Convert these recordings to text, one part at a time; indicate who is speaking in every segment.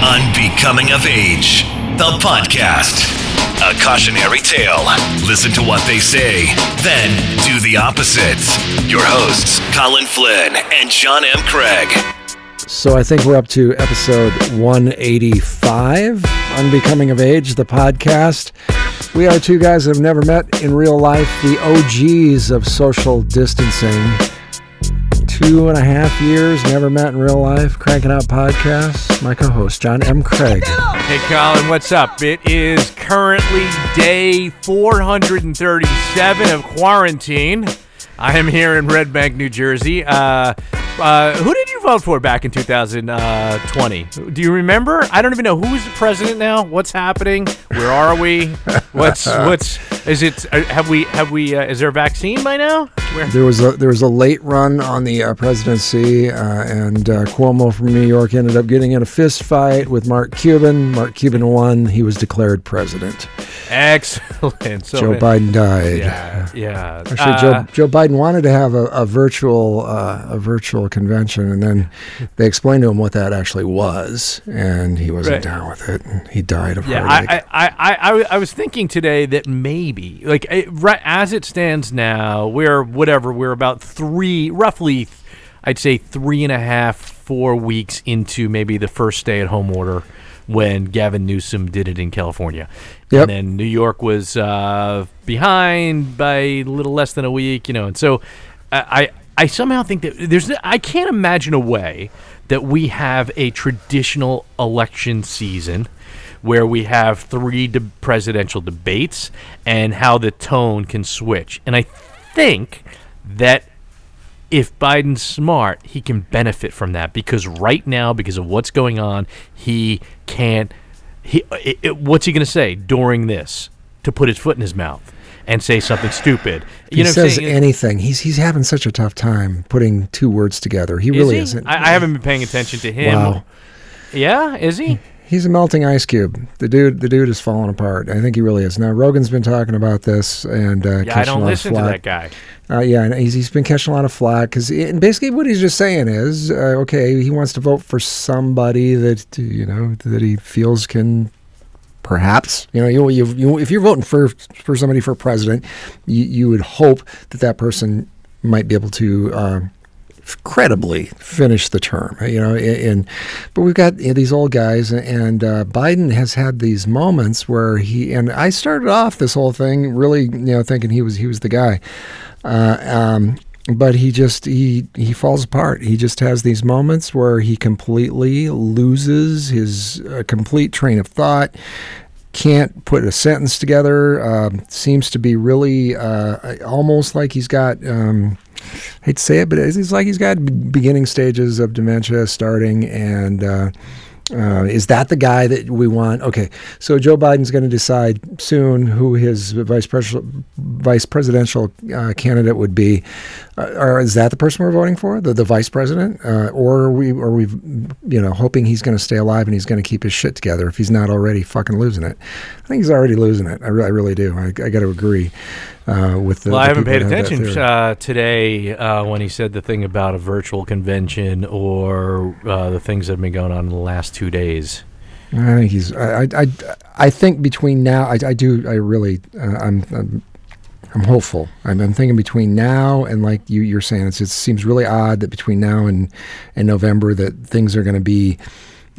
Speaker 1: Unbecoming of Age, the podcast. A cautionary tale. Listen to what they say, then do the opposite. Your hosts, Colin Flynn and John M. Craig.
Speaker 2: So I think we're up to episode 185, Unbecoming of Age, the podcast. We are two guys that have never met in real life, the OGs of social distancing. Two and a half years, never met in real life, cranking out podcasts. My co host, John M. Craig.
Speaker 3: Hey, Colin, what's up? It is currently day 437 of quarantine. I am here in Red Bank, New Jersey. Uh, uh, who did you vote for back in 2020? Do you remember? I don't even know who's the president now. What's happening? Where are we? What's what's is it? uh, Have we have we? Uh, is there a vaccine by now? Where?
Speaker 2: There was a there was a late run on the uh, presidency, uh, and uh, Cuomo from New York ended up getting in a fist fight with Mark Cuban. Mark Cuban won. He was declared president.
Speaker 3: Excellent. So,
Speaker 2: Joe Biden died.
Speaker 3: Yeah, yeah.
Speaker 2: Actually,
Speaker 3: Uh,
Speaker 2: Joe Joe Biden wanted to have a, a virtual uh, a virtual convention, and then they explained to him what that actually was, and he wasn't
Speaker 3: Right.
Speaker 2: down with it. And he died of
Speaker 3: Yeah,
Speaker 2: heartache.
Speaker 3: I, I, I, I, I was thinking today that maybe, like, eh, right as it stands now, we're whatever, we're about three, roughly, I'd say three and a half, four weeks into maybe the first stay at home order when Gavin Newsom did it in California.
Speaker 2: Yep.
Speaker 3: And then New York was uh, behind by a little less than a week, you know, and so I, I, I somehow think that there's, I can't imagine a way that we have a traditional election season where we have three de- presidential debates and how the tone can switch. And I think that if Biden's smart, he can benefit from that because right now, because of what's going on, he can't. He, i i what's he going to say during this to put his foot in his mouth and say something stupid?
Speaker 2: he
Speaker 3: know,
Speaker 2: says anything. He's he's having such a tough time putting two words together. He
Speaker 3: Is
Speaker 2: really
Speaker 3: he?
Speaker 2: isn't.
Speaker 3: I, I haven't been paying attention to him.
Speaker 2: Wow.
Speaker 3: Yeah, is he?
Speaker 2: He's a melting ice cube. The dude, the dude is falling apart. I think he really is. Now Rogan's been talking about this, and uh,
Speaker 3: Yeah, I don't listen to
Speaker 2: flack.
Speaker 3: that guy.
Speaker 2: Uh, yeah, and he's, he's been catching a lot of flack because, and basically, what he's just saying is, uh, okay, he wants to vote for somebody that you know that he feels can, perhaps, you know, you, you, you if you're voting for for somebody for president, you, you would hope that that person might be able to. Credibly finish the term you know and but we've got these old guys and uh, Biden has had these moments where he and I started off this whole thing really you know thinking he was he was the guy uh, um, but he just he he falls apart. He just has these moments where he completely loses his uh, complete train of thought. Can't put a sentence together. Um, seems to be really uh, almost like he's got. Um, hate to say it, but it's it's like he's got beginning stages of dementia starting, and uh, uh, is that the guy that we want? Okay, so Joe Biden's going to decide soon who his vice presidential vice presidential uh, candidate would be, uh, or is that the person we're voting for, the the vice president, uh, or are we are we you know hoping he's going to stay alive and he's going to keep his shit together if he's not already fucking losing it? I think he's already losing it. I, re- I really do. I, I got to agree uh, with the.
Speaker 3: Well,
Speaker 2: the
Speaker 3: I haven't paid
Speaker 2: have
Speaker 3: attention uh, today uh, when he said the thing about a virtual convention or uh, the things that have been going on in the last two days.
Speaker 2: I think he's. I. I. I, I think between now, I, I do. I really. Uh, I'm. I'm. I'm hopeful. I'm, I'm thinking between now and like you, you're saying, it's, it seems really odd that between now and and November that things are going to be.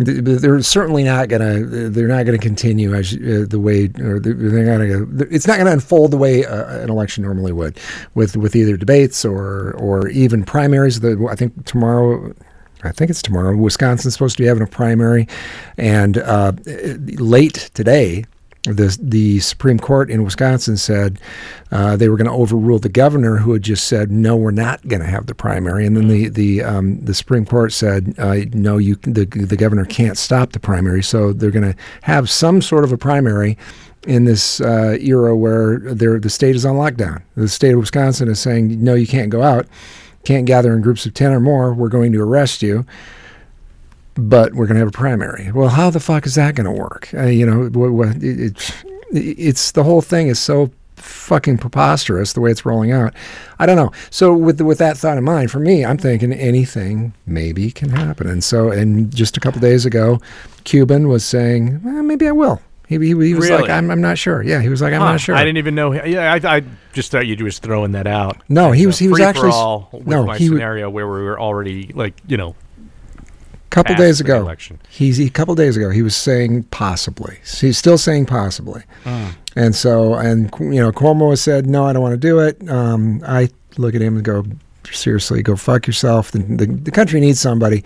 Speaker 2: Th- They're certainly not going to. They're not going to continue as uh, the way, or they're not going to. It's not going to unfold the way uh, an election normally would, with with either debates or or even primaries. The I think tomorrow I think it's tomorrow. Wisconsin's supposed to be having a primary, and uh, late today, the the Supreme Court in Wisconsin said uh, they were going to overrule the governor who had just said no, we're not going to have the primary, and then the the um, the Supreme Court said uh, no, you the the governor can't stop the primary, so they're going to have some sort of a primary in this uh, era where they're, the state is on lockdown. The state of Wisconsin is saying no, you can't go out. Can't gather in groups of 10 or more, we're going to arrest you. But we're going to have a primary. Well, how the fuck is that going to work? Uh, you know, what, it, it's it's the whole thing is so fucking preposterous the way it's rolling out. I don't know. So with with that thought in mind, for me, I'm thinking anything maybe can happen. And so, and just a couple days ago, Cuban was saying, well, maybe I will. He, he, he was
Speaker 3: Really?
Speaker 2: like, I'm, I'm not sure. Yeah, he was like, I'm
Speaker 3: Huh,
Speaker 2: not sure.
Speaker 3: I didn't even know. Yeah, I, I just thought you was throwing that out.
Speaker 2: No, he was- he was actually
Speaker 3: with
Speaker 2: no,
Speaker 3: my
Speaker 2: he
Speaker 3: scenario where we were already like you know
Speaker 2: couple days ago,
Speaker 3: election.
Speaker 2: he's he, a couple days ago, he was saying possibly. He's still saying possibly.
Speaker 3: Mm.
Speaker 2: And so, and you know, Cuomo has said, no, I don't want to do it. Um, I look at him and go, seriously, go fuck yourself. The, the, the country needs somebody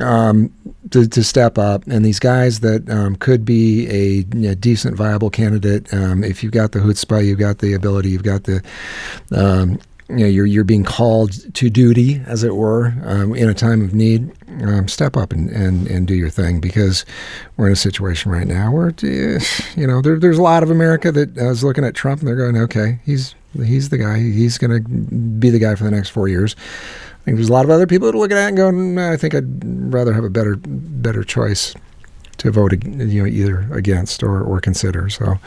Speaker 2: um, to, to step up. And these guys that um, could be a you know, decent, viable candidate, um, if you've got the chutzpah, you've got the ability, you've got the um, you know, you're you're being called to duty, as it were, um, in a time of need. Um, step up and, and, and do your thing because we're in a situation right now where eh, you know there, there's a lot of America that is looking at Trump and they're going, okay, he's he's the guy, he's going to be the guy for the next four years. I think there's a lot of other people that are looking at it and going, "Nah, I think I'd rather have a better better choice to vote, you know, either against or, or consider. So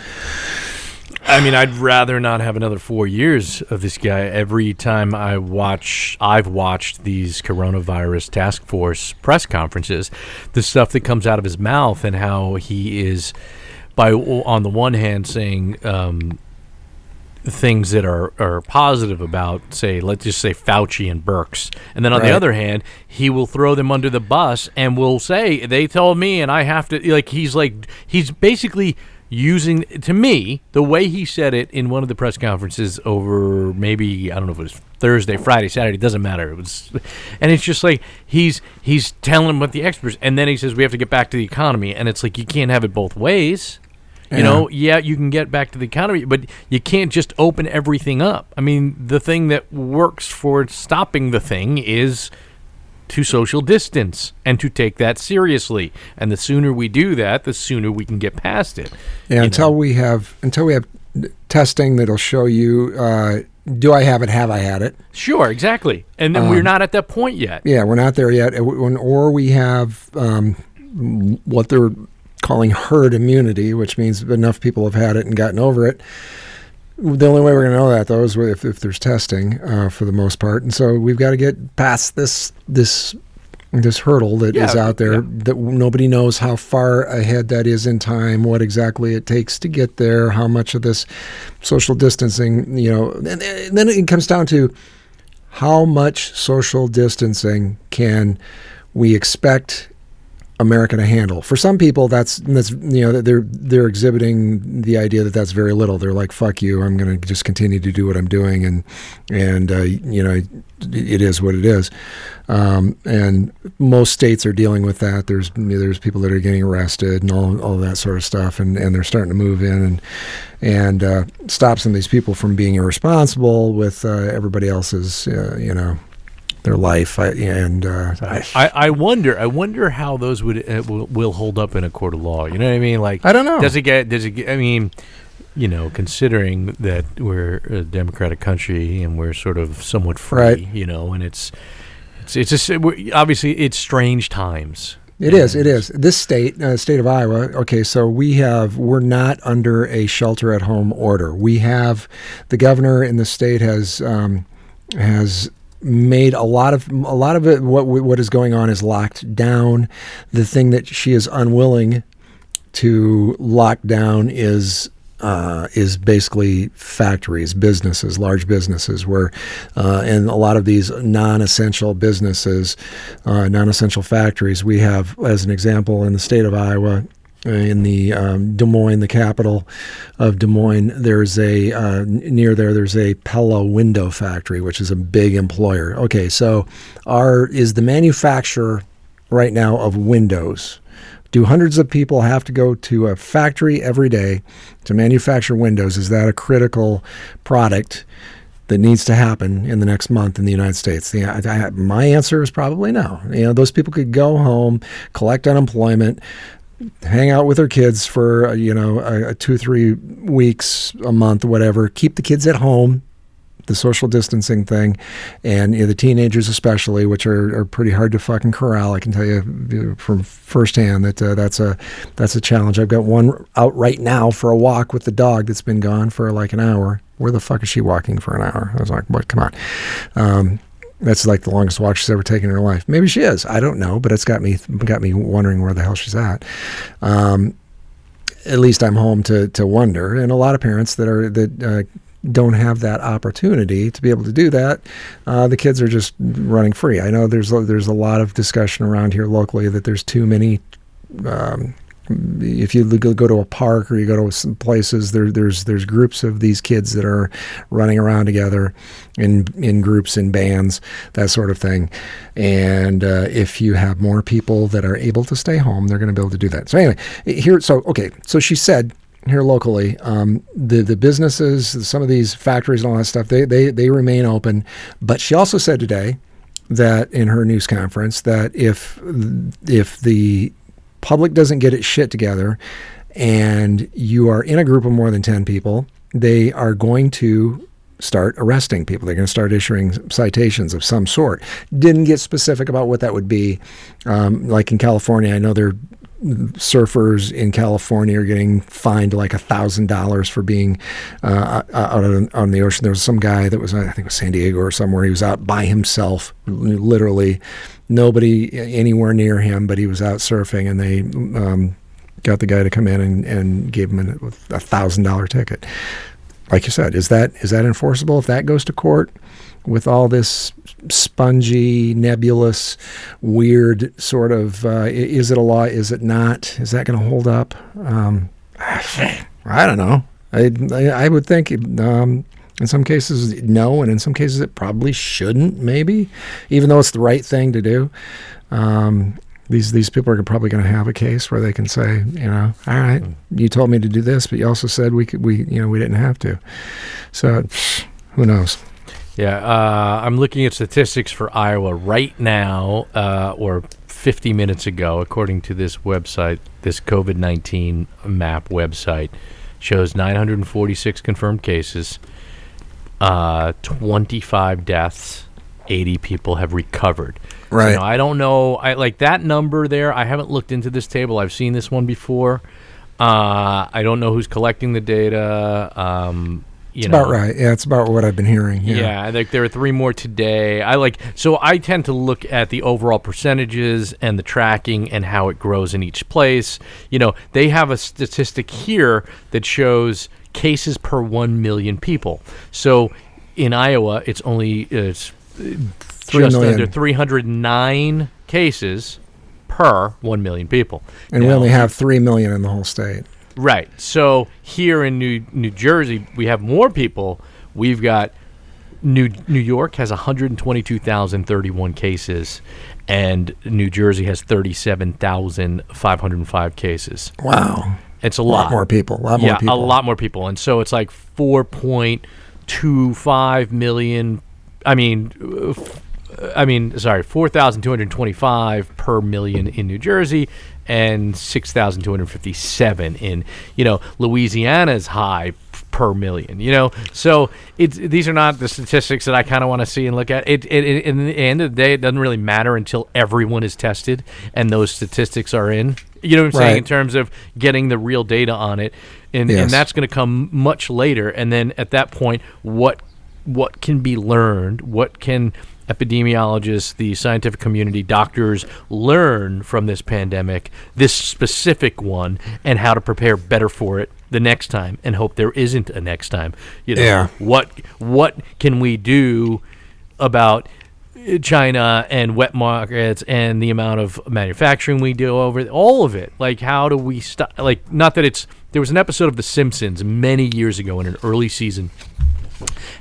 Speaker 3: I mean, I'd rather not have another four years of this guy. Every time I watch, I've watched these coronavirus task force press conferences, the stuff that comes out of his mouth and how he is, by on the one hand, saying um, things that are, are positive about, say, let's just say Fauci and Birx. And then on
Speaker 2: Right.
Speaker 3: the other hand, he will throw them under the bus and will say, they told me and I have to, like, he's like, he's basically using, to me, the way he said it in one of the press conferences over maybe, I don't know if it was Thursday, Friday, Saturday, doesn't matter. It was, and it's just like, he's, he's telling what the experts, and then he says, we have to get back to the economy. And it's like, you can't have it both ways. You
Speaker 2: Yeah.
Speaker 3: know, yeah, you can get back to the economy, but you can't just open everything up. I mean, the thing that works for stopping the thing is to social distance and to take that seriously. And the sooner we do that, the sooner we can get past it.
Speaker 2: Yeah, until
Speaker 3: know?
Speaker 2: we have until we have testing that'll show you uh, do I have it, have I had it?
Speaker 3: Sure, exactly. And then we're not at that point yet.
Speaker 2: Yeah, we're not there yet. When- Or we have um, what they're calling herd immunity, which means enough people have had it and gotten over it. The only way we're going to know that, though, is if, if there's testing uh, for the most part. And so we've got to get past this this this hurdle that is
Speaker 3: Yeah,
Speaker 2: out there
Speaker 3: yeah.
Speaker 2: that nobody knows how far ahead that is in time, what exactly it takes to get there, how much of this social distancing, you know, and, and then it comes down to how much social distancing can we expect America to handle? For some people, that's that's you know they're they're exhibiting the idea that that's very little. They're like, "Fuck you! I'm going to just continue to do what I'm doing," and and uh, you know it is what it is. Um, and most states are dealing with that. There's there's people that are getting arrested and all all that sort of stuff, and, and they're starting to move in and and uh, stop some of these people from being irresponsible with uh, everybody else's uh, you know their life. I, and uh, I,
Speaker 3: I, I wonder. I wonder how those would uh, will, will hold up in a court of law. You know what I mean? Like,
Speaker 2: I don't know.
Speaker 3: Does it get? Does it? Get, I mean, you know, considering that we're a democratic country and we're sort of somewhat free,
Speaker 2: Right.
Speaker 3: you know, and it's it's it's just obviously it's strange times.
Speaker 2: It is. It is. This state, uh, state of Iowa. Okay, so we have we're not under a shelter-at-home order. We have the governor in the state has um, has made a lot of a lot of it. What what is going on is locked down. The thing that she is unwilling to lock down is uh, is basically factories, businesses, large businesses, where uh, and a lot of these non-essential businesses, uh, non-essential factories. We have, as an example, in the state of Iowa. Uh, In the um, Des Moines, the capital of Des Moines, there's a uh, near there. There's a Pella window factory, which is a big employer. Okay, so our is the manufacturer right now of windows. Do hundreds of people have to go to a factory every day to manufacture windows? Is that a critical product that needs to happen in the next month in the United States? The, I, I, my answer is probably no. You know, those people could go home, collect unemployment, hang out with their kids for uh, you know a, a two three weeks a month whatever keep the kids at home the social distancing thing, and you know, the teenagers especially, which are, are pretty hard to fucking corral. I can tell you from firsthand that uh, that's a that's a challenge. I've got one out right now for a walk with the dog that's been gone for like an hour. Where the fuck is she walking for an hour? I was like, what? Come on. Um, that's like the longest walk she's ever taken in her life. Maybe she is. I don't know, but it's got me got me wondering where the hell she's at. Um, at least I'm home to to wonder. And a lot of parents that are that uh, don't have that opportunity to be able to do that, uh, the kids are just running free. I know there's there's a lot of discussion around here locally that there's too many. Um, if you go to a park or you go to some places, there, there's there's groups of these kids that are running around together in in groups in bands, that sort of thing. And uh, if you have more people that are able to stay home, they're going to be able to do that. So anyway, here, so okay, so she said here locally, um, the the businesses, some of these factories and all that stuff, they they they remain open. But she also said today that in her news conference that if if the public doesn't get its shit together and you are in a group of more than 10 people, they are going to start arresting people. They're going to start issuing citations of some sort. Didn't get specific about what that would be. Um, like in California, I know they're surfers in California are getting fined like a thousand dollars for being uh, out on, on, the ocean. There was some guy that was I think it was San Diego or somewhere. He was out by himself, literally nobody anywhere near him, but he was out surfing, and they um, got the guy to come in and, and gave him a thousand dollar ticket. Like you said, is that is that enforceable if that goes to court? with all this spongy, nebulous, weird sort of uh, is it a law? Is it not? Is that going to hold up? Um, I don't know. I, I, would think um, in some cases no, and in some cases it probably shouldn't. Maybe, even though it's the right thing to do. Um, these these people are probably going to have a case where they can say, you know, all right, you told me to do this, but you also said we could, we, you know, we didn't have to. So, who knows?
Speaker 3: Yeah, uh, I'm looking at statistics for Iowa right now, uh, or 50 minutes ago, according to this website, this COVID 19 map website, shows 946 confirmed cases, uh, 25 deaths, 80 people have recovered.
Speaker 2: Right.
Speaker 3: So, I don't know. I like that number there. I haven't looked into this table. I've seen this one before. Uh, I don't know who's collecting the data. Um,
Speaker 2: you it's know. about right. Yeah, it's about what I've been hearing. Yeah.
Speaker 3: yeah, like there are three more today. I like so I tend to look at the overall percentages and the tracking and how it grows in each place. You know, they have a statistic here that shows cases per 1 million people. So in Iowa, it's only it's just under 309 cases per 1 million people.
Speaker 2: And now, we only have 3 million in the whole state.
Speaker 3: Right. So here in New New Jersey, we have more people. We've got New New York has 122,031 cases, and New Jersey has 37,505 cases.
Speaker 2: Wow.
Speaker 3: It's a,
Speaker 2: a
Speaker 3: lot.
Speaker 2: lot. more people. A lot
Speaker 3: yeah,
Speaker 2: more people.
Speaker 3: a lot more people. And so it's like 4.25 million. I mean, uh, I mean, sorry, 4,225 per million in New Jersey and 6,257 in, you know, Louisiana's high per million, you know? So it's, these are not the statistics that I kind of want to see and look at. It, it, it, in the end of the day, it doesn't really matter until everyone is tested and those statistics are in. You know what I'm right. saying? In terms of getting the real data on it. And, yes. and that's going to come much later. And then at that point, what what can be learned? What can epidemiologists, the scientific community, doctors learn from this pandemic, this specific one, and how to prepare better for it the next time, and hope there isn't a next time. You know,
Speaker 2: yeah.
Speaker 3: what what can we do about China and wet markets and the amount of manufacturing we do over all of it. Like, how do we stop? Like, not that it's there was an episode of The Simpsons many years ago in an early season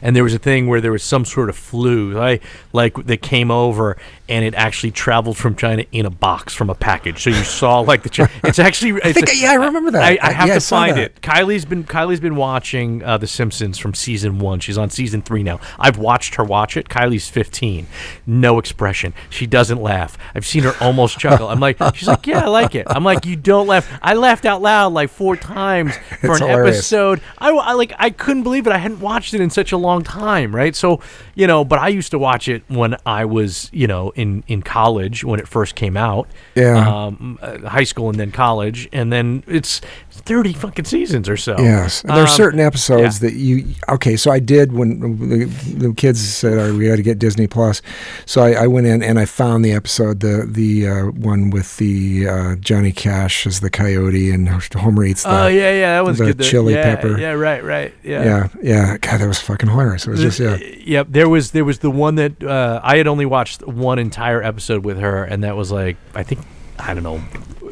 Speaker 3: and there was a thing where there was some sort of flu, like like that came over and it actually traveled from China in a box from a package. So you saw like the. it's actually.
Speaker 2: It's
Speaker 3: I think,
Speaker 2: yeah, I remember that.
Speaker 3: I, I have
Speaker 2: yeah,
Speaker 3: to find it. Kylie's been Kylie's been watching uh, The Simpsons from season one. She's on season three now. I've watched her watch it. Kylie's 15, no expression. She doesn't laugh. I've seen her almost chuckle. I'm like, she's like, yeah, I like it. I'm like, you don't laugh. I laughed out loud like four times for
Speaker 2: it's
Speaker 3: an
Speaker 2: hilarious.
Speaker 3: episode. I, I like I couldn't believe it. I hadn't watched it in such a long time, right? So, you know, but I used to watch it when I was, you know, in in college when it first came out.
Speaker 2: Yeah.
Speaker 3: Um, uh, high school and then college, and then it's thirty fucking seasons or so.
Speaker 2: Yes, and there's
Speaker 3: Um,
Speaker 2: certain episodes
Speaker 3: yeah.
Speaker 2: that you. Okay, so I did when the, the kids said oh, we had to get Disney Plus, so I, I went in and I found the episode, the the uh, one with the uh, Johnny Cash as the coyote and Homer eats the.
Speaker 3: Oh yeah, yeah, that was
Speaker 2: the
Speaker 3: good.
Speaker 2: Chili
Speaker 3: yeah,
Speaker 2: pepper.
Speaker 3: Yeah, right, right. Yeah.
Speaker 2: yeah, yeah. God, that was fucking hilarious. It was just yeah.
Speaker 3: Yep. There was there was the one that uh, I had only watched one entire episode with her, and that was like I think I don't know.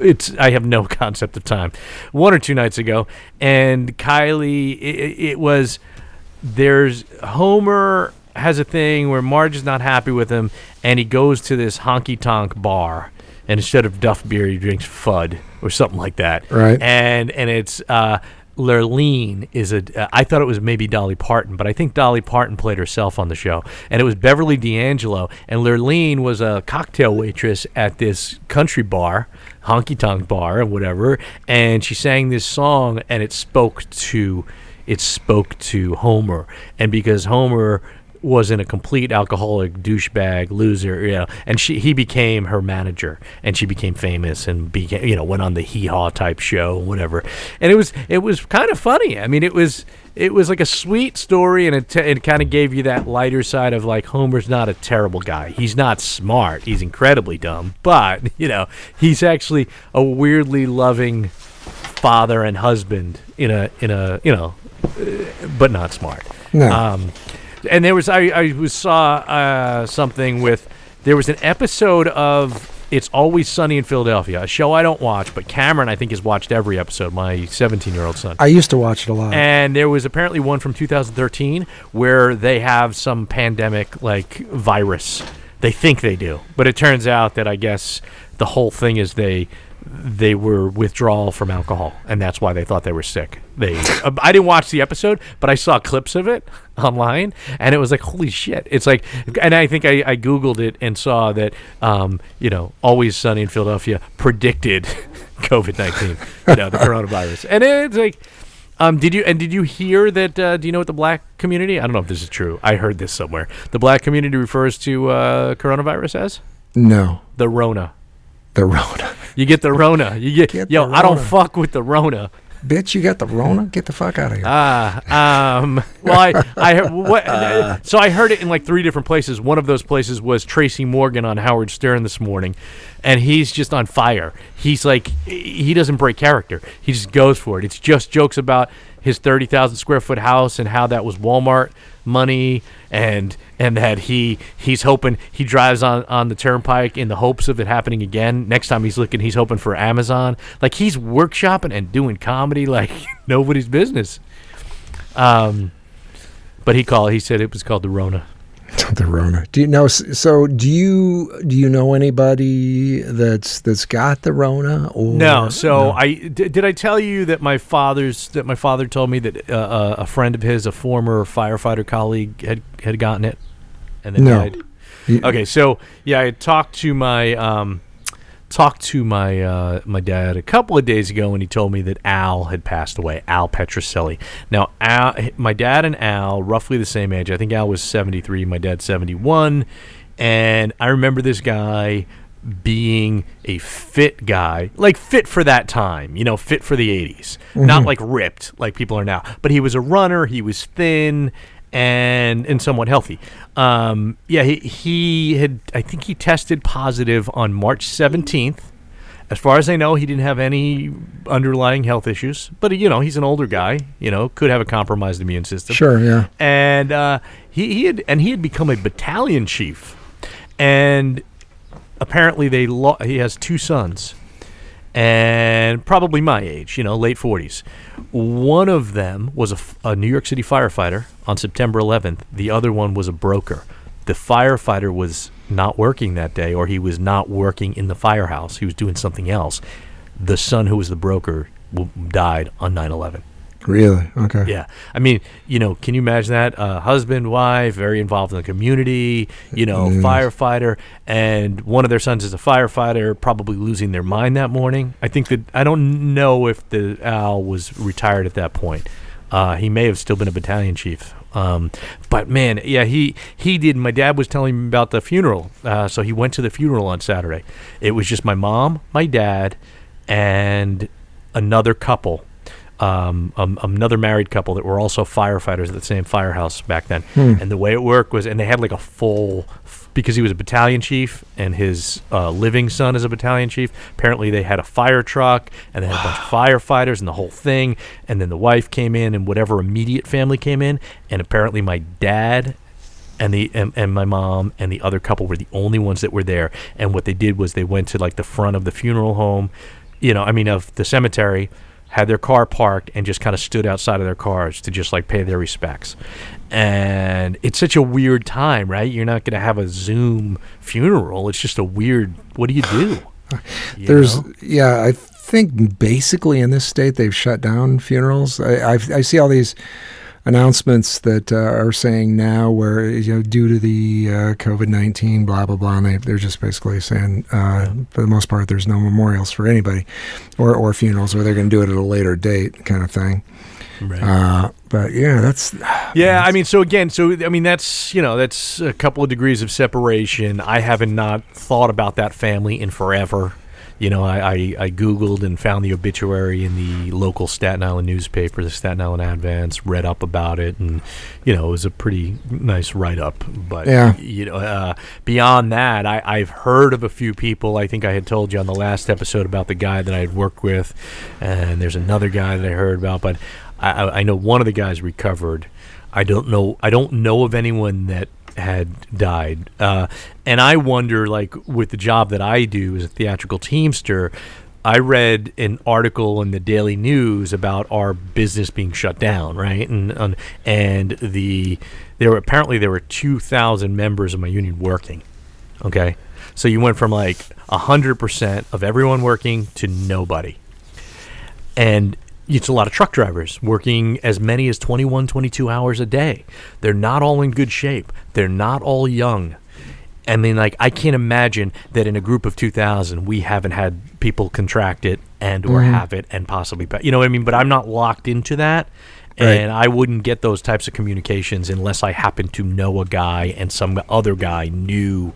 Speaker 3: It's I have no concept of time. One or two nights ago, and Kylie, it, it was there's Homer has a thing where Marge is not happy with him, and he goes to this honky tonk bar, and instead of Duff beer, he drinks Fudd or something like that.
Speaker 2: Right.
Speaker 3: And and it's uh, Lurleen is a. Uh, I thought it was maybe Dolly Parton, but I think Dolly Parton played herself on the show, and it was Beverly D'Angelo, and Lurleen was a cocktail waitress at this country bar, honky tonk bar, or whatever, and she sang this song, and it spoke to, it spoke to Homer, and because Homer wasn't a complete alcoholic douchebag loser, you know, and she he became her manager, and she became famous and became you know went on the hee haw type show, whatever, and it was it was kind of funny. I mean, it was it was like a sweet story, and it t- it kind of gave you that lighter side of like Homer's not a terrible guy. He's not smart. He's incredibly dumb, but you know he's actually a weirdly loving father and husband in a in a you know, uh, but not smart.
Speaker 2: No.
Speaker 3: Um, and there was I I was saw uh, something with there was an episode of It's Always Sunny in Philadelphia, a show I don't watch, but Cameron I think has watched every episode. My 17 year old son.
Speaker 2: I used to watch it a lot.
Speaker 3: And there was apparently one from 2013 where they have some pandemic like virus. They think they do, but it turns out that I guess the whole thing is they they were withdrawal from alcohol, and that's why they thought they were sick. They uh, I didn't watch the episode, but I saw clips of it online, and it was like holy shit. It's like, and I think I, I googled it and saw that um, you know Always Sunny in Philadelphia predicted COVID nineteen, you know the coronavirus, and it's like. Um, did you and did you hear that? Uh, do you know what the black community? I don't know if this is true. I heard this somewhere. The black community refers to uh, coronavirus as
Speaker 2: no,
Speaker 3: the Rona.
Speaker 2: the Rona.
Speaker 3: You get the Rona. You get,
Speaker 2: Get
Speaker 3: yo. I don't fuck with the Rona.
Speaker 2: Bitch, you got the Rona? Get the fuck out of here.
Speaker 3: Ah, um, well, I, I what, so I heard it in like three different places. One of those places was Tracy Morgan on Howard Stern this morning, and he's just on fire. He's like, he doesn't break character. He just goes for it. It's just jokes about his thirty thousand square foot house and how that was Walmart money, and and that he he's hoping he drives on on the turnpike in the hopes of it happening again. Next time he's looking, he's hoping for Amazon. Like he's workshopping and doing comedy like nobody's business. Um, but he called. He said it was called the Rona.
Speaker 2: the Rona. Do you know? So, do you do you know anybody that's that's got the Rona? Or
Speaker 3: No. So I d- did I tell you that my father's that my father told me that uh, uh, a friend of his, a former firefighter colleague, had had gotten it and then
Speaker 2: No.
Speaker 3: died. Okay, so yeah, I talked to my um, talked to my uh, my dad a couple of days ago, and he told me that Al had passed away. Al Petroselli. Now, Al, my dad and Al, roughly the same age. I think Al was seventy three. My dad seventy one, and I remember this guy being a fit guy, like fit for that time, you know, fit for the 80s. Not like ripped like people are now, but he was a runner, he was thin and and somewhat healthy. Um, yeah, he, he had I think he tested positive on March 17th. As far as I know, he didn't have any underlying health issues, but you know, he's an older guy, you know, could have a compromised immune system
Speaker 2: Sure, yeah.
Speaker 3: and uh, he, he had and he had become a battalion chief, and apparently they lo- he has two sons, and probably my age, you know, late forties. One of them was a New York City firefighter on September 11th. The other one was a broker. The firefighter was not working that day, or he was not working in the firehouse. He was doing something else. The son who was the broker died on 9 11.
Speaker 2: Really? Okay.
Speaker 3: Yeah. I mean, you know, can you imagine that? Uh, husband, wife, very involved in the community, you know, firefighter, and one of their sons is a firefighter, probably losing their mind that morning. I think that, I don't know if the Al was retired at that point. Uh, he may have still been a battalion chief. Um, but man, yeah, he he did. My dad was telling me about the funeral, uh, so he went to the funeral on Saturday. It was just my mom, my dad, and another couple, um, um, another married couple that were also firefighters at the same firehouse back then. And the way it worked was, and they had like a full, because he was a battalion chief and his uh, living son is a battalion chief. Apparently, they had a fire truck and they had a bunch of firefighters and the whole thing. And then the wife came in and whatever immediate family came in. And apparently, my dad and the and, and my mom and the other couple were the only ones that were there and what they did was they went to like the front of the funeral home you know i mean of the cemetery had their car parked and just kind of stood outside of their cars to just like pay their respects and it's such a weird time right you're not going to have a zoom funeral it's just a weird what do you do You
Speaker 2: There's,
Speaker 3: know?
Speaker 2: yeah, I think basically in this state they've shut down funerals. I, I, I see all these announcements that uh, are saying now where you know due to the uh, COVID nineteen blah blah blah, and they they're just basically saying uh, for the most part there's no memorials for anybody, or or funerals, or they're going to do it at a later date, kind of thing.
Speaker 3: Right.
Speaker 2: Uh, but yeah, that's
Speaker 3: Yeah, I mean, so again, so I mean, that's you know, that's a couple of degrees of separation. I haven't not thought about that family in forever. You know, I, I, I googled and found the obituary in the local Staten Island newspaper, the Staten Island Advance. Read up about it, and you know, it was a pretty nice write up. But
Speaker 2: Yeah.
Speaker 3: you know, uh, beyond that, I, I've heard of a few people. I think I had told you on the last episode about the guy that I had worked with, and there's another guy that I heard about. But I, I I know one of the guys recovered. I don't know. I don't know of anyone that had died. Uh, and I wonder, like with the job that I do as a theatrical teamster. I read an article in the Daily News about our business being shut down, right? And and, the there were apparently there were two thousand members of my union working. Okay, so you went from like hundred percent of everyone working to nobody, and it's a lot of truck drivers working as many as 21 22 hours a day they're not all in good shape they're not all young I mean, like I can't imagine that in a group of 2,000 we haven't had people contract it and or mm-hmm. have it and possibly, you know what I mean? But I'm not locked into that, and I wouldn't get those types of communications unless I happen to know a guy and some other guy knew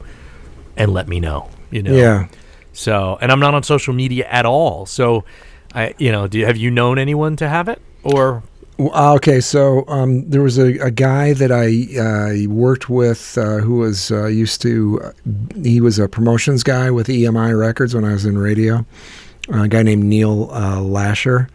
Speaker 3: and let me know. You know?
Speaker 2: yeah.
Speaker 3: So, and I'm not on social media at all. So, I, you know, do you, have you known anyone to have it or?
Speaker 2: Uh, Okay, so um, there was a, a guy that I uh, worked with uh, who was uh, used to, he was a promotions guy with EMI Records when I was in radio. a guy named Neil uh, Lasher.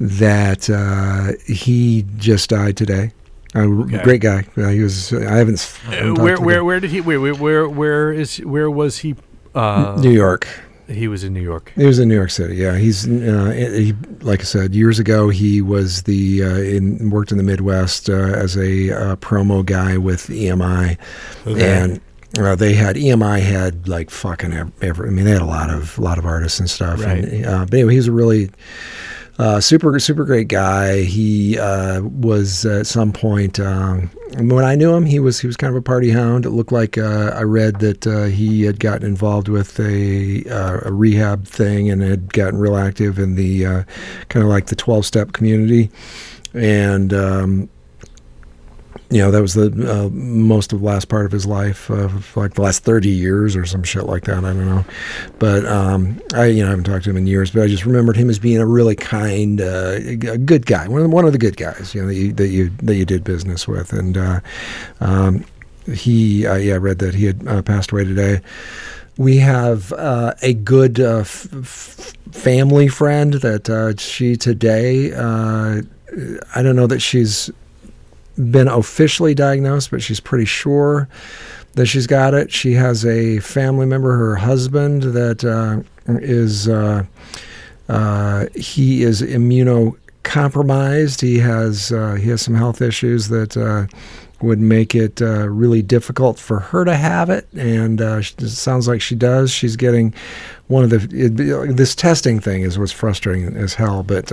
Speaker 2: That uh, he just died today. A great guy. Uh, he was. I haven't. I haven't
Speaker 3: where, where, where did he? Where, where, where, where is? Where was he? Uh,
Speaker 2: New York.
Speaker 3: He was in New York.
Speaker 2: He was in New York City. Yeah, he's uh, he, like I said years ago. He was the uh, in worked in the Midwest uh, as a uh, promo guy with EMI, and uh, they had EMI had like fucking ev- every. I mean, they had a lot of a lot of artists and stuff. And, uh, but anyway, he was a really uh, super super great guy. He uh, was at some point um, when I knew him, he was he was kind of a party hound. It looked like uh, I read that uh, he had gotten involved with a, uh, a rehab thing and had gotten real active in the uh, kind of like the twelve step community, and. Um, you know that was the uh, most of the last part of his life, uh, like the last thirty years or some shit like that. I don't know, but um, I you know I haven't talked to him in years, but I just remembered him as being a really kind, uh, a good guy, one of the, one of the good guys, you know that you that you that you did business with, and uh, um, he uh, yeah I read that he had uh, passed away today. We have a good f- f- family friend that she today. I don't know that she's been officially diagnosed, but she's pretty sure that she's got it. She has a family member, her husband, that uh, is uh, uh, he is immunocompromised. He has uh, he has some health issues that. Uh, would make it uh, really difficult for her to have it, and it sounds like she does. She's getting one of the it, this testing thing is what's frustrating as hell, but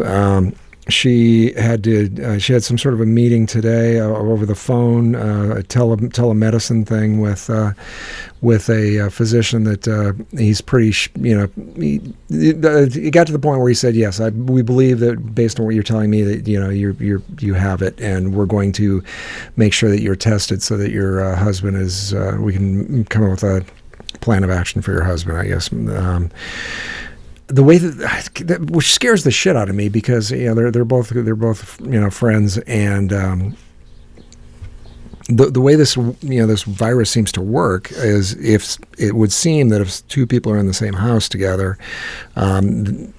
Speaker 2: um, she had to uh, she had some sort of a meeting today uh, over the phone uh, a tele, telemedicine thing with uh, with a, uh, physician that uh, he's pretty sh- you know he, he, got to the point where he said yes I, we believe that based on what you're telling me that you know you you you have it and we're going to make sure that you're tested so that your husband is we can come up with a plan of action for your husband I guess. Um, the way that, which scares the shit out of me because you know they're they're both they're both you know friends and um, the the way this you know this virus seems to work is if it would seem that if two people are in the same house together. Um,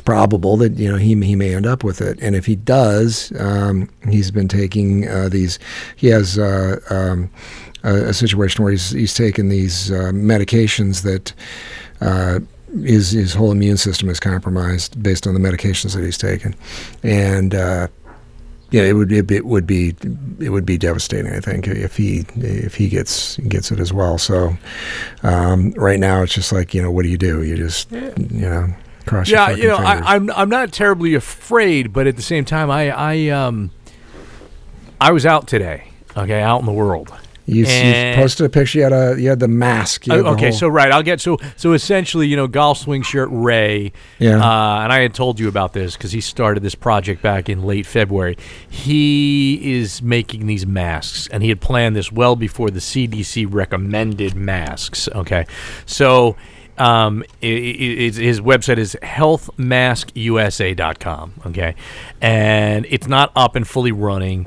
Speaker 2: it's probable that you know he he may end up with it, and if he does, um, he's been taking uh, these. He has uh, um, a, a, situation where he's he's taken these uh, medications that uh, his his whole immune system is compromised based on the medications that he's taken, and uh, yeah, it would it, it, would be it would be devastating. I think if he if he gets gets it as well. So um, right now it's just like you know what do you do? You just you know cross.
Speaker 3: Yeah,
Speaker 2: you know
Speaker 3: I, I'm I'm not terribly afraid, but at the same time I I um I was out today. Okay, out in the world
Speaker 2: you, you, posted a picture. You had a you had the mask.
Speaker 3: Had uh, okay, whole... so right, I'll get so so essentially, you know, golf swing shirt Ray.
Speaker 2: Yeah.
Speaker 3: Uh, and I had told you about this because he started this project back in late February. He is making these masks, and he had planned this well before the CDC recommended masks. Okay, so. Um, it, it, his website is healthmaskusa.com. Okay, and it's not up and fully running.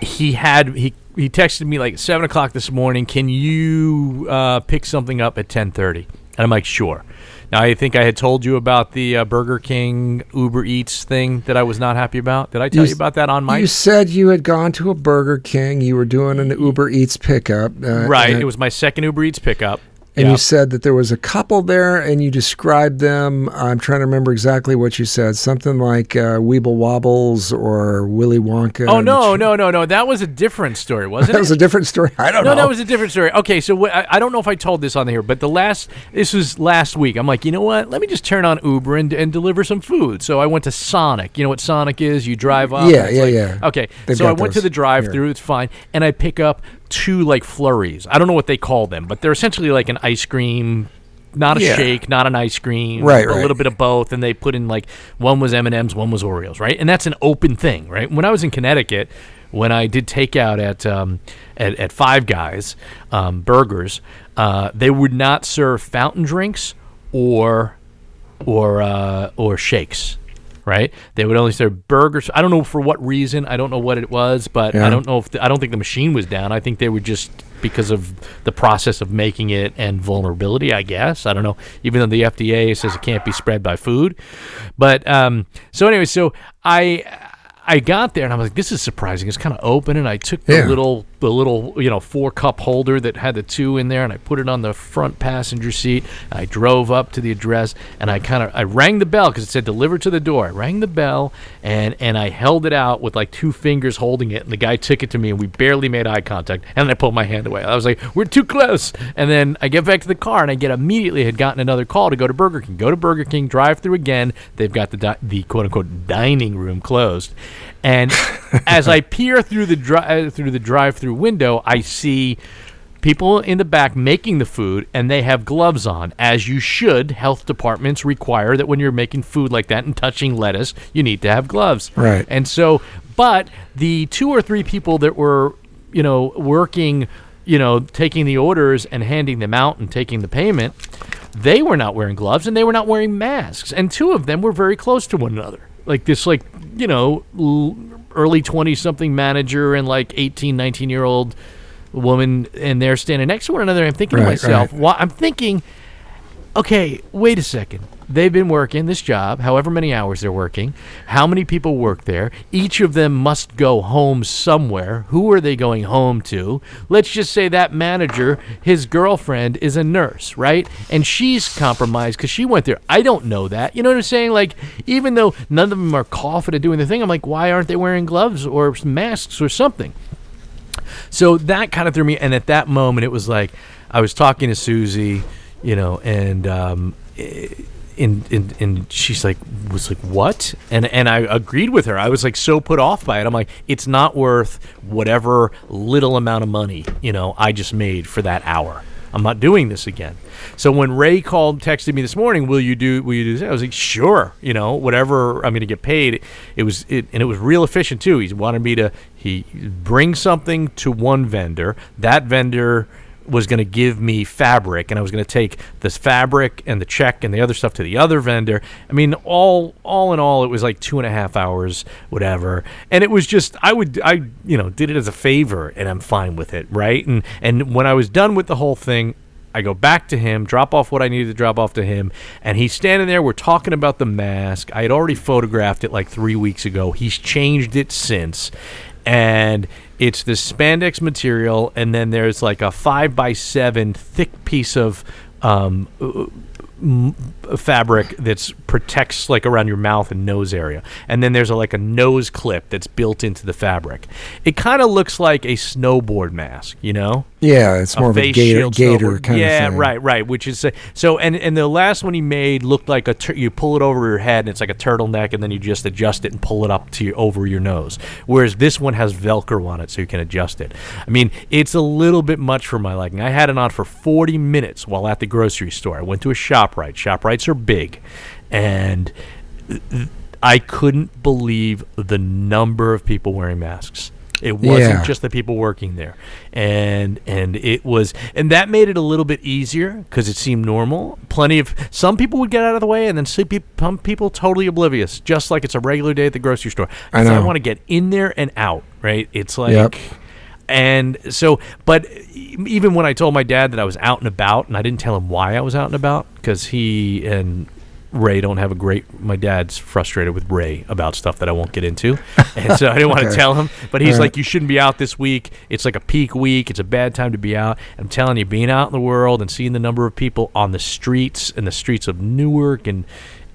Speaker 3: He had he he texted me like seven o'clock this morning. Can you uh, pick something up at ten thirty? And I'm like, sure. Now I think I had told you about the uh, Burger King Uber Eats thing that I was not happy about. Did I tell you, you about that on my?
Speaker 2: You said you had gone to a Burger King. You were doing an Uber Eats pickup.
Speaker 3: Uh, right. It was my second Uber Eats pickup
Speaker 2: and you said that there was a couple there, and you described them. I'm trying to remember exactly what you said. Something like uh, Weeble Wobbles or Willy Wonka.
Speaker 3: Oh no, no, no, no! That was a different story, wasn't
Speaker 2: that it? That was a different story. I don't
Speaker 3: no,
Speaker 2: know.
Speaker 3: No, that was a different story. Okay, so wh- I, I, don't know if I told this on here, but the last this was last week. I'm like, you know what? Let me just turn on Uber and, and deliver some food. So I went to Sonic. You know what Sonic is? You drive up.
Speaker 2: Yeah, yeah,
Speaker 3: like,
Speaker 2: yeah.
Speaker 3: Okay, They've so I went to the drive-through. It's fine, and I pick up two like flurries. I don't know what they call them, but they're essentially like an ice cream not a yeah. shake, not an ice cream,
Speaker 2: right,
Speaker 3: a little bit of both, and they put in like one was M and M's, one was Oreos, right? And that's an open thing, right? When I was in Connecticut, when I did takeout at um, at, at Five Guys um, burgers, uh, they would not serve fountain drinks or or uh, or shakes right? They would only serve burgers. I don't know for what reason. I don't know what it was, but yeah. I don't know if the, I don't think the machine was down. I think they were just because of the process of making it and vulnerability. I guess I don't know. Even though the FDA says it can't be spread by food, but um, so anyway, so I I got there and I was like, this is surprising. It's kind of open, and I took the yeah. little the little you know four cup holder that had the two in there, and I put it on the front passenger seat. I drove up to the address, and I kind of I rang the bell because it said deliver to the door. I rang the bell, and and I held it out with like two fingers holding it, and the guy took it to me, and we barely made eye contact, and then I pulled my hand away. I was like, we're too close, and then I get back to the car, and I get immediately had gotten another call to go to Burger King. Go to Burger King, drive through again. They've got the di- the quote unquote dining room closed and as I peer through the dri- uh, through the drive-through window, I see people in the back making the food and they have gloves on as you should. Health departments require that when you're making food like that and touching lettuce you need to have gloves.
Speaker 2: Right.
Speaker 3: And so but the two or three people that were you know working you know taking the orders and handing them out and taking the payment they were not wearing gloves and they were not wearing masks. And two of them were very close to one another like this like you know early 20 something manager and like 18 19 year old woman and they're standing next to one another i'm thinking right, to myself right. i'm thinking okay wait a second they've been working this job, however many hours they're working, how many people work there. Each of them must go home somewhere. Who are they going home to? Let's just say that manager, his girlfriend is a nurse, right? And she's compromised because she went there. I don't know that. You know what I'm saying? Like, even though none of them are confident at doing the thing, I'm like, why aren't they wearing gloves or masks or something? So that kind of threw me. And at that moment, it was like I was talking to Susie, you know, and um, it, and, and and she's like was like what? And and I agreed with her. I was like so put off by it. I'm like it's not worth whatever little amount of money you know I just made for that hour. I'm not doing this again. So when Ray called texted me this morning will you do will you do this? I was like sure you know whatever I'm to get paid. It was it and it was real efficient too. He wanted me to he bring something to one vendor. That vendor was going to give me fabric and I was going to take this fabric and the check and the other stuff to the other vendor. I mean, all all in all, it was like two and a half hours, whatever. And it was just I would I you know did it as a favor and I'm fine with it, right? And and when I was done with the whole thing. I go back to him, drop off what I needed to drop off to him, and he's standing there. We're talking about the mask. I had already photographed it like three weeks ago. He's changed it since, and it's this spandex material, and then there's like a five by seven thick piece of um, fabric that's protects like around your mouth and nose area, and then there's a, like a nose clip that's built into the fabric. It kind of looks like a snowboard mask, you know?
Speaker 2: Yeah, it's more of a gator, gator
Speaker 3: snowboard.
Speaker 2: kind
Speaker 3: yeah,
Speaker 2: of thing.
Speaker 3: Yeah, right, right. Which is uh, so, and and the last one he made looked like a tur- you pull it over your head and it's like a turtleneck, and then you just adjust it and pull it up to your, over your nose. Whereas this one has Velcro on it, so you can adjust it. I mean, it's a little bit much for my liking. I had it on for 40 minutes while at the grocery store. I went to a Shoprite. Shoprite. Are big, and I couldn't believe the number of people wearing masks. It wasn't
Speaker 2: Yeah.
Speaker 3: just the people working there, and and it was, and that made it a little bit easier because it seemed normal. Plenty of some people would get out of the way, and then some peop- some people totally oblivious, just like it's a regular day at the grocery store.
Speaker 2: I know.
Speaker 3: want to get in there and out, right? It's like.
Speaker 2: Yep.
Speaker 3: And so, but even when I told my dad that I was out and about, and I didn't tell him why I was out and about, because he and Ray don't have a great. My dad's frustrated with Ray about stuff that I won't get into, and so I didn't want to
Speaker 2: Okay.
Speaker 3: tell him. But he's
Speaker 2: right.
Speaker 3: like, "You shouldn't be out this week. It's like a peak week. It's a bad time to be out." I'm telling you, being out in the world and seeing the number of people on the streets and the streets of Newark and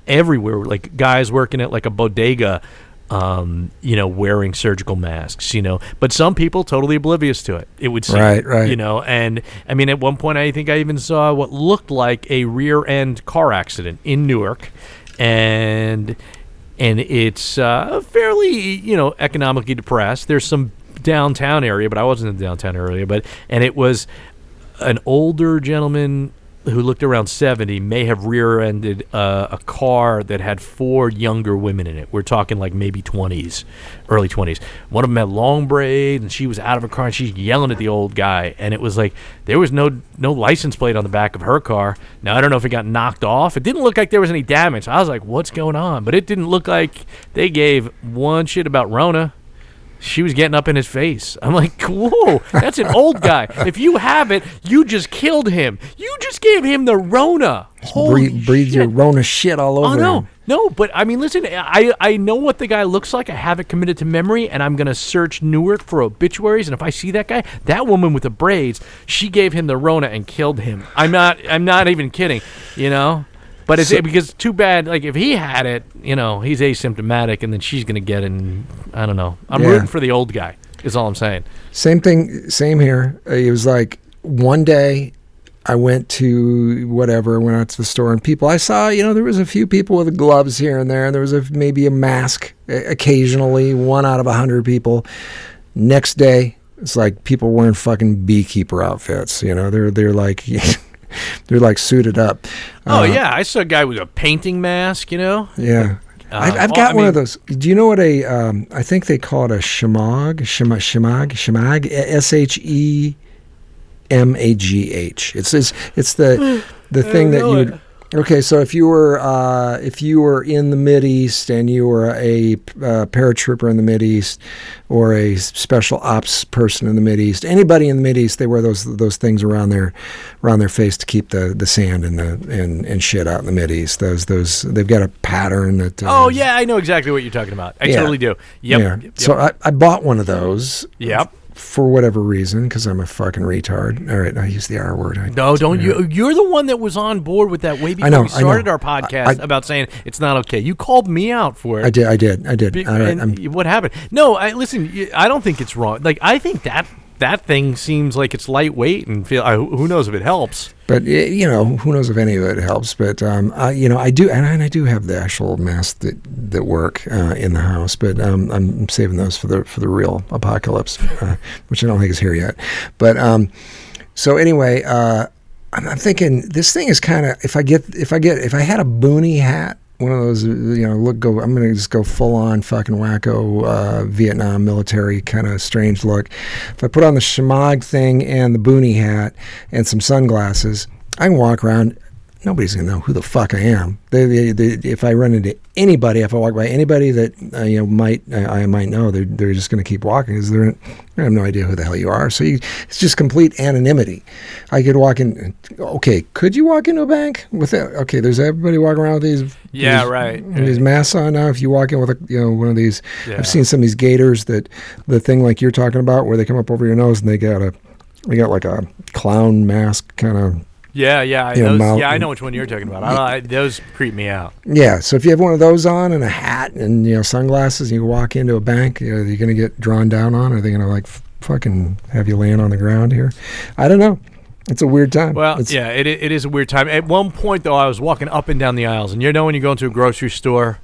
Speaker 3: everywhere, like guys working at like a bodega, um, you know, wearing surgical masks, you know, but some people totally oblivious to it. It would seem,
Speaker 2: Right, right.
Speaker 3: you know, and I mean, at one point, I think I even saw what looked like a rear end car accident in Newark, and and it's uh, fairly, you know, economically depressed. There's some downtown area, but I wasn't in the downtown area, but and it was an older gentleman who looked around 70 may have rear-ended uh, a car that had four younger women in it. We're talking like maybe 20s, early 20s. One of them had long braids, and she was out of her car, and she's yelling at the old guy. And it was like there was no no license plate on the back of her car. Now I don't know if it got knocked off. It didn't look like there was any damage. I was like, "What's going on?" But it didn't look like they gave one shit about Rona she was getting up in his face. I'm like, whoa, that's an old guy. If you have it, you just killed him. You just gave him the Rona. Holy
Speaker 2: Breathe, breathe your. Rona shit all oh, over
Speaker 3: Oh no,
Speaker 2: him.
Speaker 3: no, but I mean, listen, I I know what the guy looks like. I have it committed to memory, and I'm gonna search Newark for obituaries. And if I see that guy, that woman with the braids, she gave him the Rona and killed him. I'm not, I'm not even kidding. You know. But it's
Speaker 2: So-
Speaker 3: because too bad. Like if he had it, you know, he's asymptomatic, and then she's gonna get it. And I don't know. I'm
Speaker 2: Yeah.
Speaker 3: rooting for the old guy. Is all I'm saying.
Speaker 2: Same thing, same here. Uh, It was like one day I went to whatever, went out to the store, and people I saw, you know, there was a few people with gloves here and there, and there was a, maybe a mask uh, occasionally, one out of a hundred people. Next day, it's like people wearing fucking beekeeper outfits. You know, they're they're like they're like suited up.
Speaker 3: Oh
Speaker 2: Uh,
Speaker 3: yeah, I saw a guy with a painting mask. You know.
Speaker 2: Yeah.
Speaker 3: Uh,
Speaker 2: I've, I've
Speaker 3: well,
Speaker 2: got
Speaker 3: I
Speaker 2: one of those. Do you know what a? Um, I think they call it a shemag, shema, shemag, shemag, S H E M A G H. It's it's it's the the thing that
Speaker 3: know
Speaker 2: you. Okay, so if you were uh, if you were in the Mid East and you were a uh, paratrooper in the Mid East or a special ops person in the Mid East, anybody in the Mid East, they wear those those things around their around their face to keep the, the sand and the and, and shit out in the Mid East. Those those they've got a pattern that. Uh,
Speaker 3: Oh yeah, I know exactly what you're talking about. I
Speaker 2: Yeah.
Speaker 3: totally do. Yep.
Speaker 2: Yeah.
Speaker 3: Yep.
Speaker 2: So I, I bought one of those.
Speaker 3: Yep.
Speaker 2: For whatever reason, because I'm a fucking retard. All right, I use the R word. I,
Speaker 3: No, don't you? You're the one that was on board with that way before
Speaker 2: know,
Speaker 3: we
Speaker 2: I know.
Speaker 3: started our podcast
Speaker 2: I-
Speaker 3: about saying it's not okay. You called me out for it.
Speaker 2: I did. I did. I did.
Speaker 3: Be-
Speaker 2: All right,
Speaker 3: and what happened? No, I listen. I don't think it's wrong. Like I think that that thing seems like it's lightweight and feel. I, who knows if it helps?
Speaker 2: But eh, you know, who knows if any of it helps? But um, I, you know, I do, and I, and I do have the actual masks that that work uh, in the house. But um, I'm saving those for the for the real apocalypse, uh, which I don't think is here yet. But um, so anyway, uh, I'm, I'm thinking this thing is kind of if I get if I get if I had a boonie hat. One of those, you know, look, go. I'm gonna just go full on fucking wacko uh, Vietnam military kind of strange look. If I put on the shemagh thing and the boonie hat and some sunglasses, I can walk around. Nobody's gonna know who the fuck I am. They, they, they, if I run into anybody, if I walk by anybody that uh, you know might I, I might know, they're, they're just gonna keep walking because they're they have no idea who the hell you are. So you, it's just complete anonymity. I could walk in. Okay, could you walk into a bank with that? Okay, there's everybody walking around with these.
Speaker 3: Yeah,
Speaker 2: these,
Speaker 3: right.
Speaker 2: These masks on now. If you walk in with a you know one of these,
Speaker 3: Yeah.
Speaker 2: I've seen some of these gators that the thing like you're talking about where they come up over your nose and they got a they got like a clown mask kind of
Speaker 3: Yeah, yeah, I, those,
Speaker 2: mount-
Speaker 3: yeah. I know which one you're talking about. I, I, those creep me out.
Speaker 2: Yeah, so if you have one of those on and a hat and you know sunglasses, and you walk into a bank, you know, are you going to get drawn down on? Are they going to like f- fucking have you laying on the ground here? I don't know. It's a weird time.
Speaker 3: Well,
Speaker 2: It's-
Speaker 3: yeah, it, it is a weird time. At one point, though, I was walking up and down the aisles, and you know when you go into a grocery store,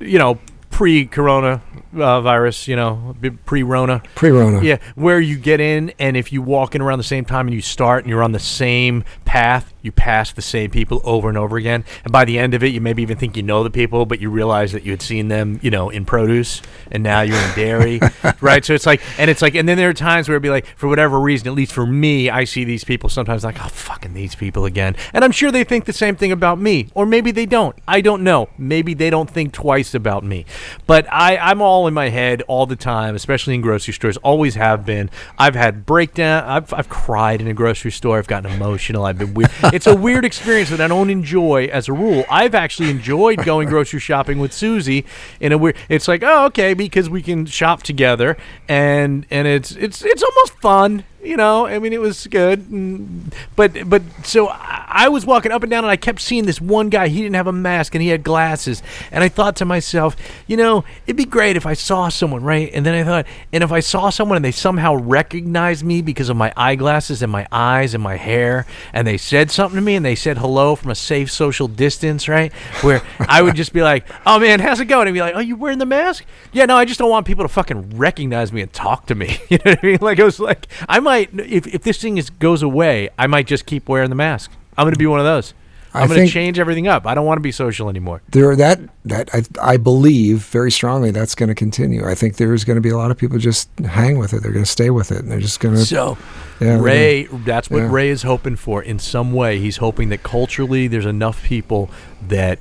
Speaker 3: you know, pre-corona uh, virus, you know, pre-rona.
Speaker 2: pre-Rona.
Speaker 3: Yeah, where you get in, and if you walk in around the same time and you start and you're on the same path, you pass the same people over and over again. And by the end of it, you maybe even think you know the people, but you realize that you had seen them, you know, in produce, and now you're in dairy, right? So it's like, and it's like, and then there are times where it'd be like, for whatever reason, at least for me, I see these people sometimes like, oh, fucking these people again. And I'm sure they think the same thing about me, or maybe they don't. I don't know. Maybe they don't think twice about me. But I, I'm all in my head all the time, especially in grocery stores. Always have been. I've had breakdown. I've, I've cried in a grocery store. I've gotten emotional. I've been weird. It's a weird experience that I don't enjoy as a rule. I've actually enjoyed going grocery shopping with Susie in a weird. It's like oh okay because we can shop together and and it's it's it's almost fun. You know, I mean, it was good, but but so I, was walking up and down, and I kept seeing this one guy. He didn't have a mask, and he had glasses, and I thought to myself, you know, it'd be great if I saw someone, right? And then I thought, and if I saw someone and they somehow recognized me because of my eyeglasses and my eyes and my hair, and they said something to me, and they said hello from a safe social distance, right? Where I would just be like, oh man, how's it going? And be like, oh, you wearing the mask? Yeah, no, I just don't want people to fucking recognize me and talk to me. You know what I mean? Like I was like, I might if if this thing is goes away, I might just keep wearing the mask. I'm gonna be one of those. I'm gonna change everything up. I don't want to be social anymore.
Speaker 2: there that that I, I believe very strongly that's going to continue. I think there's going to be a lot of people just hang with it. They're going to stay with it, and they're just going to.
Speaker 3: So
Speaker 2: Yeah,
Speaker 3: Ray, that's what
Speaker 2: yeah.
Speaker 3: Ray is hoping for. In some way, he's hoping that culturally, there's enough people that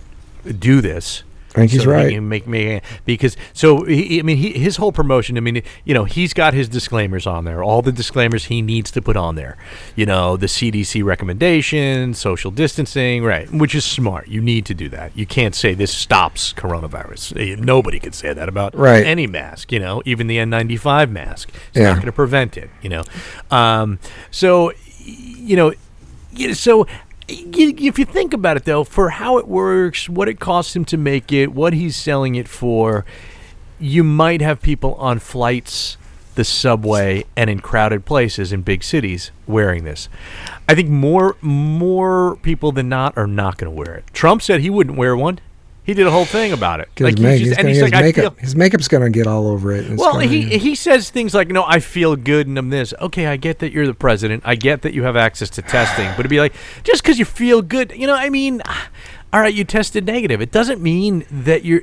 Speaker 3: do this.
Speaker 2: I think he's
Speaker 3: so that he
Speaker 2: right.
Speaker 3: make me because so he, I mean he, his whole promotion. I mean you know he's got his disclaimers on there, all the disclaimers he needs to put on there. You know the CDC recommendations, social distancing, right? Which is smart. You need to do that. You can't say this stops coronavirus. Eh, Nobody could say that about
Speaker 2: Right.
Speaker 3: any mask. You know even the N95 mask. It's
Speaker 2: Yeah.
Speaker 3: not going to prevent it. You know, um, so you know, so if you think about it though, for how it works, what it costs him to make it, what he's selling it for, you might have people on flights, the subway, and in crowded places in big cities wearing this. I think more more people than not are not going to wear it. Trump said he wouldn't wear one. He did a whole thing about it.
Speaker 2: Get his,
Speaker 3: he's just- and he's like,
Speaker 2: his
Speaker 3: I
Speaker 2: makeup.
Speaker 3: feel-
Speaker 2: his makeup's going to get all over it.
Speaker 3: Well,
Speaker 2: gonna-
Speaker 3: he he says things like, "No, I feel good and I'm this." Okay, I get that you're the president. I get that you have access to testing, but it'd be like just because you feel good, you know. I mean, ah, all right, you tested negative. It doesn't mean that you're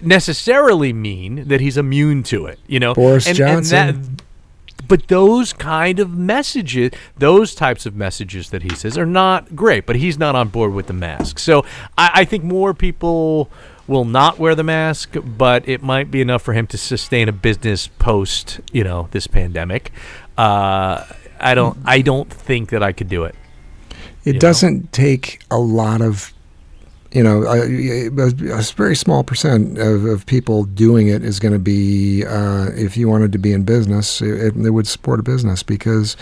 Speaker 3: necessarily mean that he's immune to it. You know,
Speaker 2: Boris
Speaker 3: and,
Speaker 2: Johnson.
Speaker 3: And that, but those kind of messages, those types of messages that he says are not great. But he's not on board with the mask. So I, I think more people will not wear the mask, but it might be enough for him to sustain a business post, you know, this pandemic. Uh, I don't. I don't think that I could do it.
Speaker 2: It doesn't take a lot of, you know, a, a, very small percent of, of people doing it is going to be, uh, if you wanted to be in business, it, it would support a business because,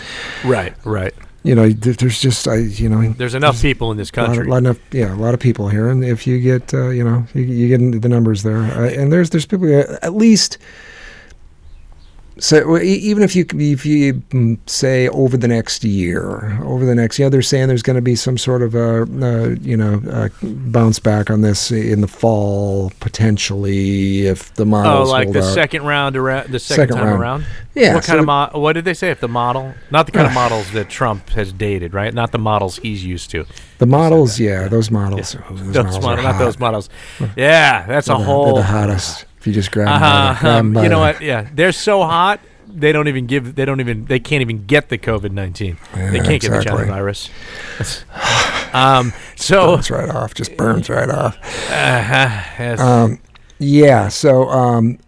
Speaker 3: Right. Right.
Speaker 2: you know, there's just, I, you know,
Speaker 3: There's enough people in this
Speaker 2: a lot,
Speaker 3: country.
Speaker 2: of, lot enough, yeah, a lot of people here, and if you get, uh, you know, you, you get into the numbers there, uh, and there's there's people uh, at least So even if you if you mm, say over the next year, over the next, you know, they're saying there's going to be some sort of a, uh you know uh bounce back on this in the fall potentially if the models
Speaker 3: Oh,
Speaker 2: like
Speaker 3: the
Speaker 2: out.
Speaker 3: second round around the second,
Speaker 2: Second
Speaker 3: time
Speaker 2: round.
Speaker 3: around.
Speaker 2: Yeah,
Speaker 3: What kind of mo- what did they say? If the model, not the kind of models that Trump has dated, right? Not the models he's used to.
Speaker 2: The models, yeah, those models. oh, those
Speaker 3: Those
Speaker 2: models
Speaker 3: not
Speaker 2: hot.
Speaker 3: those models. Yeah, that's a whole.
Speaker 2: They're the hottest. You just grab them,
Speaker 3: Uh-huh.
Speaker 2: the- grab 'em
Speaker 3: you know what? Yeah, they're so hot. They don't even give. They don't even. They can't even get the COVID nineteen. they can't get the
Speaker 2: exactly.
Speaker 3: China virus. um. So.
Speaker 2: Burns right off. Just burns right off.
Speaker 3: Uh, yes.
Speaker 2: Um, yeah. So um,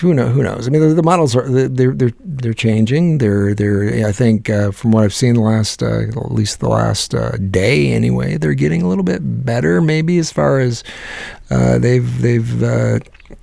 Speaker 2: who know? Who knows? I mean, the, the models are they're they're they're changing. They're they're. I think uh, from what I've seen the last uh, at least the last uh, day anyway, they're getting a little bit better. Maybe as far as uh, they've they've. Uh,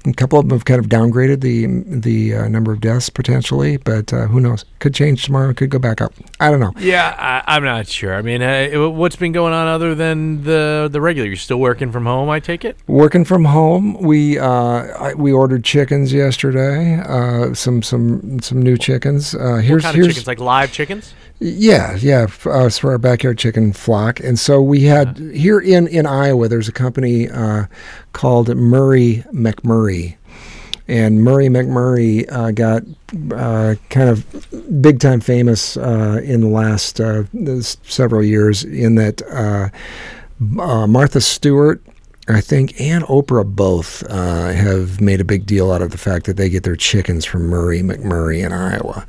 Speaker 2: a couple of them have kind of downgraded the the uh, number of deaths potentially, but uh, who knows? Could change tomorrow. Could go back up. I don't know.
Speaker 3: yeah, I, I'm not sure. I mean, uh, what's been going on other than the the regular? You're still working from home, I take it.
Speaker 2: Working from home, we uh, I, we ordered chickens yesterday. Uh, some some some new chickens. Uh, here's
Speaker 3: What kind
Speaker 2: here's
Speaker 3: of chickens? Like live chickens?
Speaker 2: Yeah yeah uh, for our backyard chicken flock. And so we had here in in Iowa. There's a company uh, called Murray McMurray. And Murray McMurray uh, got uh, kind of big time famous uh, in the last uh, several years in that uh, uh, Martha Stewart, I think, and Oprah both uh, have made a big deal out of the fact that they get their chickens from Murray McMurray in Iowa.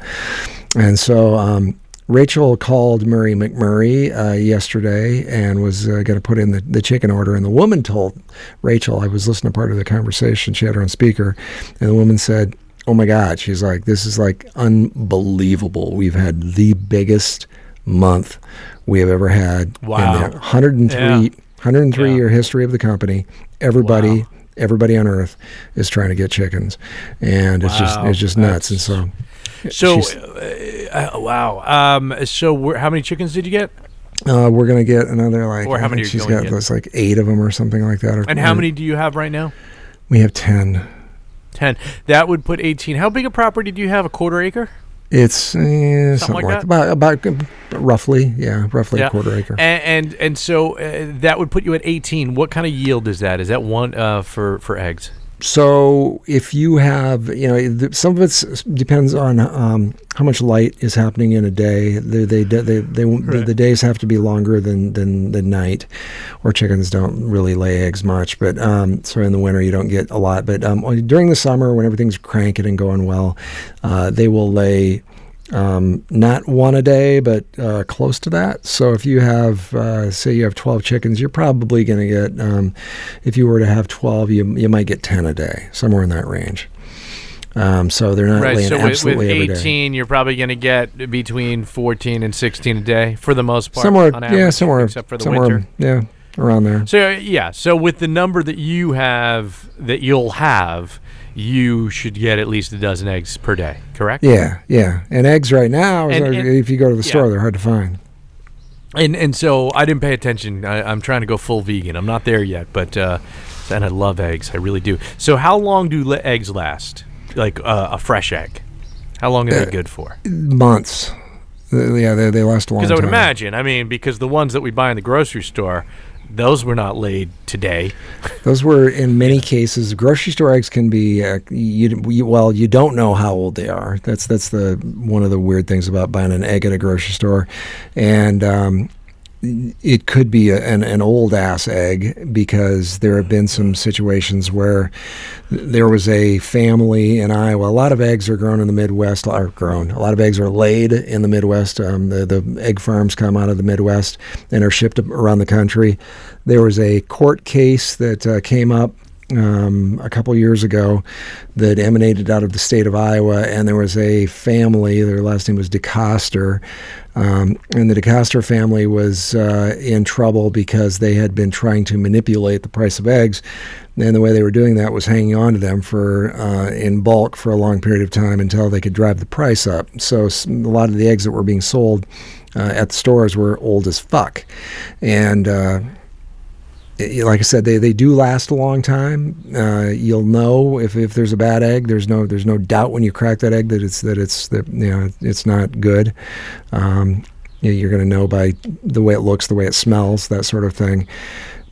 Speaker 2: And so um, Rachel called Murray McMurray uh, yesterday and was uh, going to put in the, the chicken order. And the woman told Rachel, I was listening to part of the conversation, she had her on speaker, and the woman said, Oh my God, she's like, this is like unbelievable. We've had the biggest month we have ever had
Speaker 3: Wow.
Speaker 2: in the 103,
Speaker 3: Yeah.
Speaker 2: 103
Speaker 3: Yeah.
Speaker 2: year history of the company. Everybody,
Speaker 3: Wow.
Speaker 2: Everybody on earth is trying to get chickens, and it's just it's just nuts. And so,
Speaker 3: So, uh, uh, wow. Um, so, we're, how many chickens did you get?
Speaker 2: Uh, we're gonna get another like.
Speaker 3: Or how many
Speaker 2: she's got those like eight of them or something like that. Or,
Speaker 3: And how
Speaker 2: or-
Speaker 3: many do you have right now?
Speaker 2: We have ten.
Speaker 3: Ten. That would put eighteen. How big a property do you have? A quarter acre?
Speaker 2: It's eh, something,
Speaker 3: like
Speaker 2: like,
Speaker 3: that?
Speaker 2: about about roughly yeah roughly
Speaker 3: Yeah.
Speaker 2: a quarter acre.
Speaker 3: And and, and so uh, that would put you at eighteen. What kind of yield is that? Is that one uh, for for eggs?
Speaker 2: So if you have, you know, some of it depends on um, how much light is happening in a day. They, they, they, they, they
Speaker 3: Right.
Speaker 2: the days have to be longer than, than the night, or chickens don't really lay eggs much. But um, so in the winter you don't get a lot. But um, during the summer when everything's cranking and going well, uh, they will lay um, not one a day, but uh, close to that. So if you have, uh, say, you have 12 chickens, you're probably going to get, um, if you were to have 12, you, you might get 10 a day, somewhere in that range. Um, so they're not
Speaker 3: Right.
Speaker 2: laying
Speaker 3: So with, with
Speaker 2: absolutely every day.
Speaker 3: eighteen, you're probably going to get between fourteen and sixteen a day for the most part.
Speaker 2: Somewhere,
Speaker 3: on
Speaker 2: yeah, somewhere,
Speaker 3: except for the winter.
Speaker 2: yeah, around there.
Speaker 3: So yeah, so with the number that you have, that you'll have, you should get at least a dozen eggs per day. Correct?
Speaker 2: Yeah, yeah. And eggs right now,
Speaker 3: And-
Speaker 2: like-
Speaker 3: and-
Speaker 2: if you go to the store, they're hard to find.
Speaker 3: And and so I didn't pay attention. I, I'm trying to go full vegan. I'm not there yet, but uh, and I love eggs. I really do. So how long do le- eggs last? Like uh, a fresh egg? How long are
Speaker 2: Uh,
Speaker 3: they good for?
Speaker 2: Months. Uh, Yeah, they, they last a long
Speaker 3: Because I would
Speaker 2: time.
Speaker 3: imagine. I mean, because the ones that we buy in the grocery store, those were not laid today.
Speaker 2: Those were in many cases grocery store eggs can be uh, you, you well you don't know how old they are. That's that's the one of the weird things about buying an egg at a grocery store, and um, it could be a, an an old ass egg because there have been some situations where there was a family in Iowa. A lot of eggs are grown in the Midwest. Are grown. A lot of eggs are laid in the Midwest. Um, the the egg farms come out of the Midwest and are shipped around the country. There was a court case that uh, came up um, a couple years ago that emanated out of the state of Iowa, and there was a family. Their last name was DeCoster, um, and the DeCoster family was uh, in trouble because they had been trying to manipulate the price of eggs, and the way they were doing that was hanging on to them for uh, in bulk for a long period of time until they could drive the price up. So a lot of the eggs that were being sold uh, at the stores were old as fuck, and uh, like I said, they, they do last a long time. Uh, you'll know if, if there's a bad egg. There's no there's no doubt when you crack that egg that it's that it's that you know it's not good. Um, you- you're going to know by the way it looks, the way it smells, that sort of thing.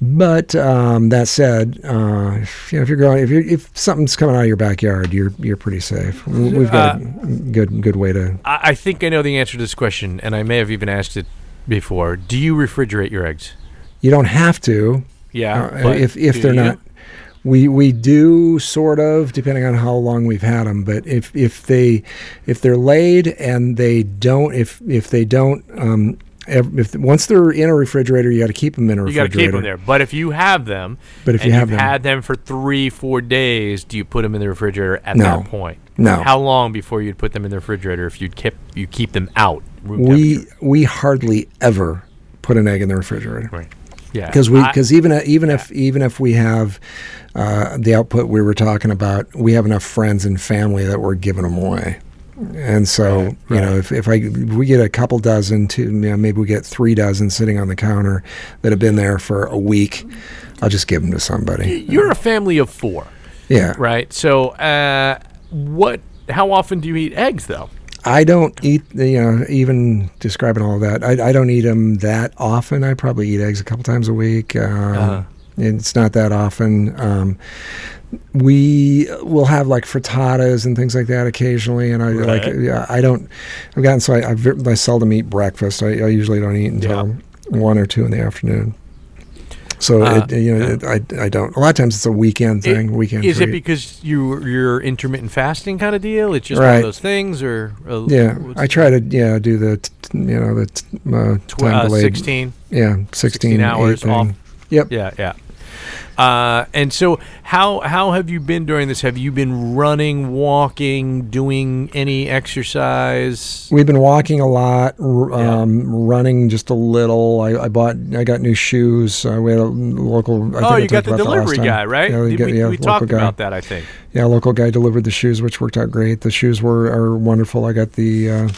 Speaker 2: But um, that said, uh, if, you know, if you're going, if you if something's coming out of your backyard, you're you're pretty safe. We- We've got a good good way to.
Speaker 3: I think I know the answer to this question, and I may have even asked it before. Do you refrigerate your eggs?
Speaker 2: You don't have to.
Speaker 3: Yeah.
Speaker 2: Uh, if if they're
Speaker 3: you?
Speaker 2: not, we we do sort of depending on how long we've had them. But if if they if they're laid and they don't if if they don't um if once they're in a refrigerator, you got to keep them in a refrigerator.
Speaker 3: You got to keep them there. But if you have them,
Speaker 2: But if
Speaker 3: and
Speaker 2: you have
Speaker 3: you've
Speaker 2: them-
Speaker 3: had them for three, four days, do you put them in the refrigerator at
Speaker 2: No.
Speaker 3: that point?
Speaker 2: No.
Speaker 3: How long before you'd put them in the refrigerator if you'd keep you keep them out? Room
Speaker 2: We we hardly ever put an egg in the refrigerator.
Speaker 3: right. Yeah.
Speaker 2: because we because even even if even if we have uh, the output we were talking about, we have enough friends and family that we're giving them away. And so,
Speaker 3: Right,
Speaker 2: you know, if, if I if we get a couple dozen to you know, maybe we get three dozen sitting on the counter that have been there for a week, I'll just give them to somebody.
Speaker 3: you're a family of four,
Speaker 2: Yeah,
Speaker 3: right? So, uh, what? How often do you eat eggs, though?
Speaker 2: I don't eat, you know, even describing all of that, I, I don't eat them that often. I probably eat eggs a couple times a week. Um,
Speaker 3: Uh-huh.
Speaker 2: It's not that often. Um, we will have like frittatas and things like that occasionally, and I like.
Speaker 3: Right.
Speaker 2: Yeah, I don't. I've gotten so I, I, I seldom eat breakfast. I, I usually don't eat until one or two in the afternoon. So
Speaker 3: Uh,
Speaker 2: it, you know, it, I, I don't. A lot of times it's a weekend thing. weekend.
Speaker 3: Is it because you you're intermittent fasting kind of deal? It's just one of those things, or uh,
Speaker 2: Yeah, I try to yeah do the t- you know the t- uh,
Speaker 3: tw-
Speaker 2: time
Speaker 3: uh,
Speaker 2: delayed
Speaker 3: sixteen.
Speaker 2: yeah 16,
Speaker 3: 16 hours off.
Speaker 2: Yep.
Speaker 3: Yeah, yeah. Uh, and so, how how have you been during this? Have you been running, walking, doing any exercise?
Speaker 2: We've been walking a lot, r-
Speaker 3: Yeah.
Speaker 2: um, running just a little. I, I bought, I got new shoes. Uh, we had a local. I think
Speaker 3: oh,
Speaker 2: I
Speaker 3: you got
Speaker 2: talked
Speaker 3: the
Speaker 2: about that last
Speaker 3: delivery guy, right?
Speaker 2: Yeah, we, got-
Speaker 3: we,
Speaker 2: yeah,
Speaker 3: we
Speaker 2: local
Speaker 3: talked
Speaker 2: guy.
Speaker 3: about that, I think.
Speaker 2: Yeah, local guy delivered the shoes, which worked out great. The shoes were are wonderful. I got the uh,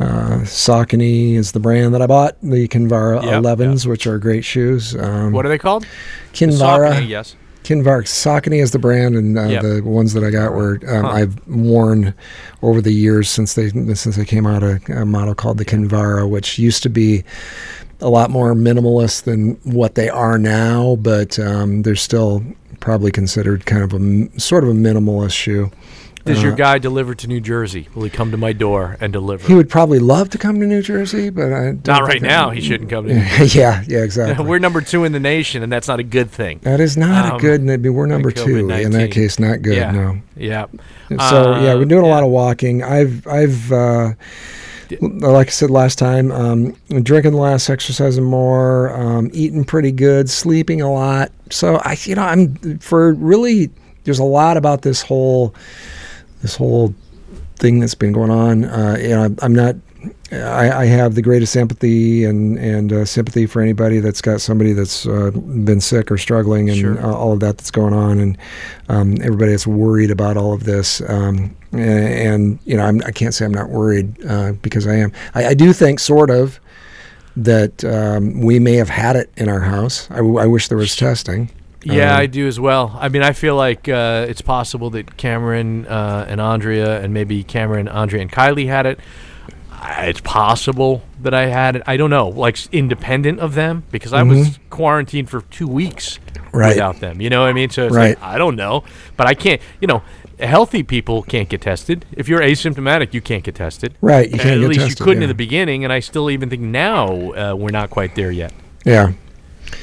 Speaker 2: uh, Saucony is the brand that I bought. The Kinvara
Speaker 3: Yep,
Speaker 2: 11s, which are great shoes. Um,
Speaker 3: What are they called?
Speaker 2: Kinvara?
Speaker 3: Saucony, yes.
Speaker 2: Kinvar Saucony is the brand, and uh,
Speaker 3: Yep.
Speaker 2: the ones that I got were um,
Speaker 3: Huh.
Speaker 2: I've worn over the years since they since they came out a, a model called the Kinvara, which used to be a lot more minimalist than what they are now, but um, they're still probably considered kind of a sort of a minimalist shoe.
Speaker 3: Does your
Speaker 2: Uh,
Speaker 3: guy deliver to New Jersey? Will he come to my door and deliver?
Speaker 2: He would probably love to come to New Jersey, but I don't
Speaker 3: Not right now. He shouldn't come to New Jersey.
Speaker 2: yeah, yeah, exactly.
Speaker 3: We're number two in the nation, and that's not a good thing.
Speaker 2: that is not
Speaker 3: Um,
Speaker 2: a good. Maybe we're number two in that case. Not good.
Speaker 3: Yeah.
Speaker 2: No.
Speaker 3: Yeah.
Speaker 2: So yeah,
Speaker 3: Uh,
Speaker 2: we're doing a lot of walking. I've I've uh, like I said last time, um, drinking less, exercising more, um, eating pretty good, sleeping a lot. So I, you know, I'm for really. There's a lot about this whole this whole thing that's been going on. Uh, you know, I'm not. I, I have the greatest empathy and and uh, sympathy for anybody that's got somebody that's uh, been sick or struggling and
Speaker 3: Sure.
Speaker 2: uh, all of that that's going on, and um, everybody that's worried about all of this. Um, and, and you know, I'm, I can't say I'm not worried uh, because I am. I, I do think, sort of, that um, we may have had it in our house. I, w- I wish there was testing.
Speaker 3: Yeah,
Speaker 2: Um,
Speaker 3: I do as well. I mean, I feel like uh, it's possible that Cameron uh, and Andrea, and maybe Cameron, Andrea, and Kylie had it. I- It's possible that I had it. I don't know, like independent of them, because I was quarantined for two weeks
Speaker 2: Mm-hmm. Right.
Speaker 3: without them. You know what I mean? So it's
Speaker 2: Right.
Speaker 3: like I don't know, but I can't. You know, healthy people can't get tested. If you're asymptomatic, you can't get tested.
Speaker 2: Right, you can't
Speaker 3: At
Speaker 2: get
Speaker 3: least
Speaker 2: tested,
Speaker 3: you couldn't
Speaker 2: yeah.
Speaker 3: in the beginning, and I still even think now uh, we're not quite there yet.
Speaker 2: Yeah.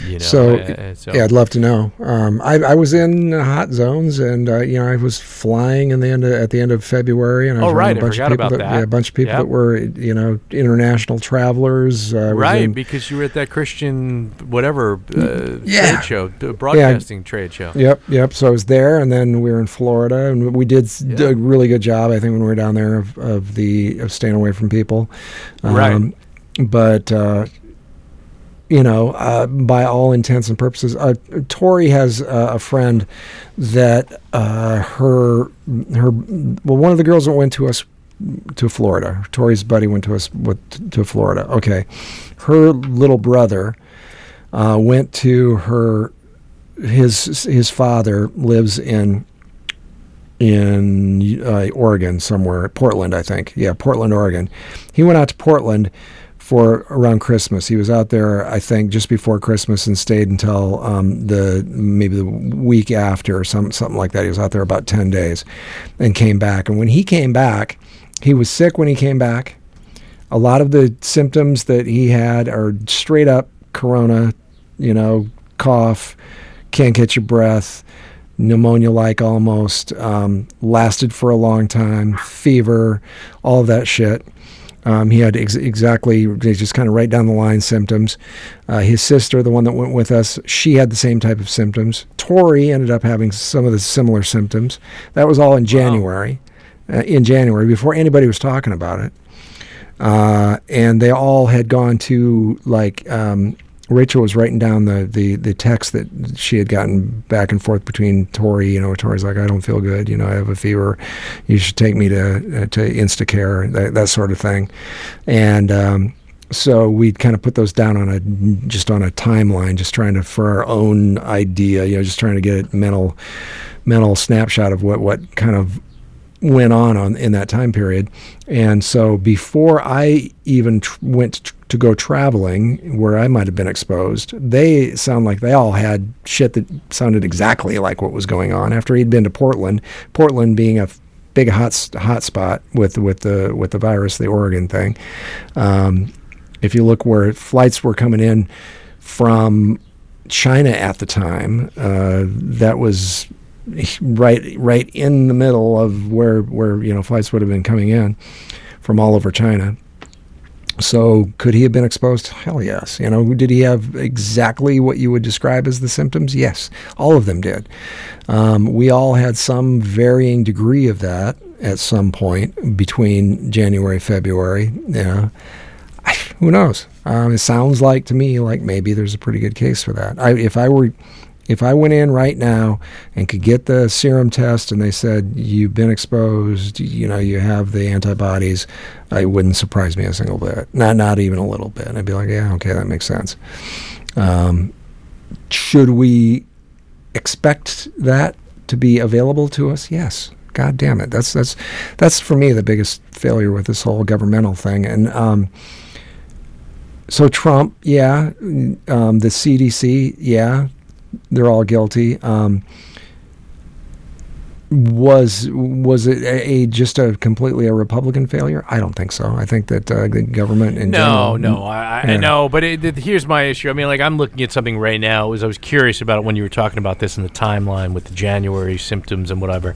Speaker 3: You know,
Speaker 2: So,
Speaker 3: uh, so
Speaker 2: yeah, I'd love to know. Um, I, I was in hot zones, and uh, you know, I was flying in the end of, at the end of February, and I was
Speaker 3: Oh, right,
Speaker 2: a bunch of people that,
Speaker 3: that.
Speaker 2: yeah, a bunch of people
Speaker 3: Yep.
Speaker 2: that were you know international travelers. Uh,
Speaker 3: Right,
Speaker 2: in-
Speaker 3: because you were at that Christian whatever uh,
Speaker 2: Yeah.
Speaker 3: trade show, broadcasting trade show.
Speaker 2: Yep, yep. So I was there, and then we were in Florida, and we did
Speaker 3: Yeah.
Speaker 2: a really good job. I think when we were down there of, of the of staying away from people. Um,
Speaker 3: Right.
Speaker 2: But uh, you know, uh, by all intents and purposes, uh, Tori has uh, a friend that uh, her her well, one of the girls that went to us to Florida. Tori's buddy went to us with, to Florida. Okay, her little brother uh, went to her his his father lives in in uh, Oregon somewhere, Portland, I think. Yeah, Portland, Oregon. He went out to Portland for around Christmas. He was out there, I think, just before Christmas and stayed until um, the maybe the week after or some something like that. He was out there about ten days, and came back. And when he came back, he was sick when he came back. A lot of the symptoms that he had are straight up corona, you know, cough, can't get your breath, pneumonia like almost, um, lasted for a long time, fever, all of that shit. Um, he had ex- exactly just kind of right down the line symptoms. Uh, his sister, the one that went with us, she had the same type of symptoms. Tori ended up having some of the similar symptoms. That was all in January. Uh, in January, before anybody was talking about it. Uh, and they all had gone to like um, Rachel was writing down the, the, the text that she had gotten back and forth between Tori. You know, Tori's like, I don't feel good. You know, I have a fever. You should take me to uh, to Instacare, that, that sort of thing. And um, so we kind of put those down on a just on a timeline, just trying to for our own idea. You know, just trying to get a mental mental snapshot of what what kind of went on, on in that time period. And so before I even tr- went tr- to go traveling where I might have been exposed, they sound like they all had shit that sounded exactly like what was going on after he'd been to Portland. Portland being a big hot hot spot with with the with the virus, the Oregon thing. Um, if you look where flights were coming in from China at the time, uh, that was right right in the middle of where where you know flights would have been coming in from all over China. So could he have been exposed? Hell yes. You know, did he have exactly what you would describe as the symptoms? Yes, all of them did. Um, we all had some varying degree of that at some point between January February. Yeah, who knows? Um, it sounds like to me like maybe there's a pretty good case for that. I, if I were if I went in right now and could get the serum test and they said you've been exposed, you know, you have the antibodies, it wouldn't surprise me a single bit. Not not even a little bit. I'd be like, yeah, okay, that makes sense. Um, should we expect that to be available to us? Yes. God damn it. That's that's that's for me the biggest failure with this whole governmental thing. And um, so Trump, yeah, um, the CDC, yeah, they're all guilty. Um, was was it a, a, just a completely a Republican failure? I don't think so. I think that uh, the government in
Speaker 3: no,
Speaker 2: general,
Speaker 3: no, I, I know, but it, it, here's my issue. I mean, like I'm looking at something right now. As I was curious about it when you were talking about this in the timeline with the January symptoms and whatever.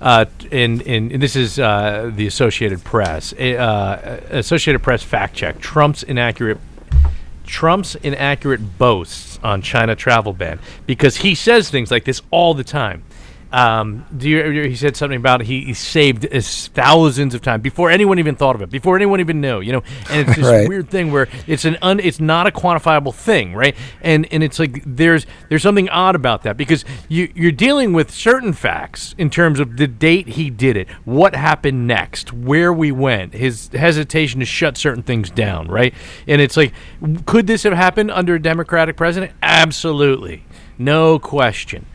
Speaker 3: Uh, and, and, and this is uh, the Associated Press. Uh, Associated Press fact check: Trump's inaccurate Trump's inaccurate boasts on China travel ban because he says things like this all the time. Um, do you, he said something about he, he saved thousands of times before anyone even thought of it, before anyone even knew, you know. And it's this right. weird thing where it's an un, it's not a quantifiable thing, right? And and it's like there's there's something odd about that because you you're dealing with certain facts in terms of the date he did it, what happened next, where we went, his hesitation to shut certain things down, right? And it's like, could this have happened under a Democratic president? Absolutely, no question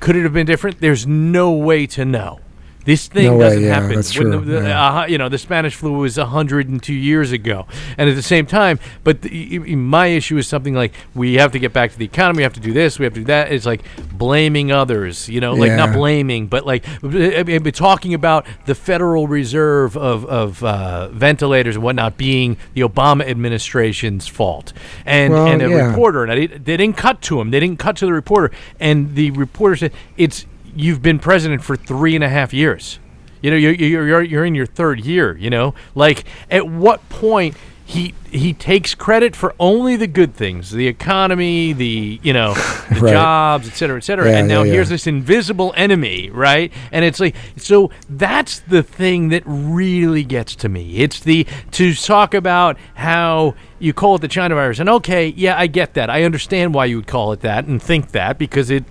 Speaker 3: could it have been different? There's no way to know. This thing
Speaker 2: no
Speaker 3: doesn't
Speaker 2: way, yeah,
Speaker 3: happen.
Speaker 2: That's true.
Speaker 3: The,
Speaker 2: yeah.
Speaker 3: uh, you know, the Spanish flu was 102 years ago, and at the same time, but the, my issue is something like we have to get back to the economy. We have to do this. We have to do that. It's like blaming others. You know, like
Speaker 2: yeah.
Speaker 3: not blaming, but like I mean, talking about the Federal Reserve of of uh, ventilators and whatnot being the Obama administration's fault, and
Speaker 2: well,
Speaker 3: and a reporter, and I, they didn't cut to him. They didn't cut to the reporter, and the reporter said it's you've been president for three and a half years. You know, you're, you're, you're in your third year, you know? Like, at what point he he takes credit for only the good things, the economy, the you know, the
Speaker 2: right.
Speaker 3: jobs, et cetera, et cetera.
Speaker 2: Yeah,
Speaker 3: and now
Speaker 2: yeah,
Speaker 3: here's
Speaker 2: yeah.
Speaker 3: this invisible enemy, right? And it's like so that's the thing that really gets to me. It's the to talk about how you call it the China virus. And okay, yeah, I get that. I understand why you would call it that and think that because it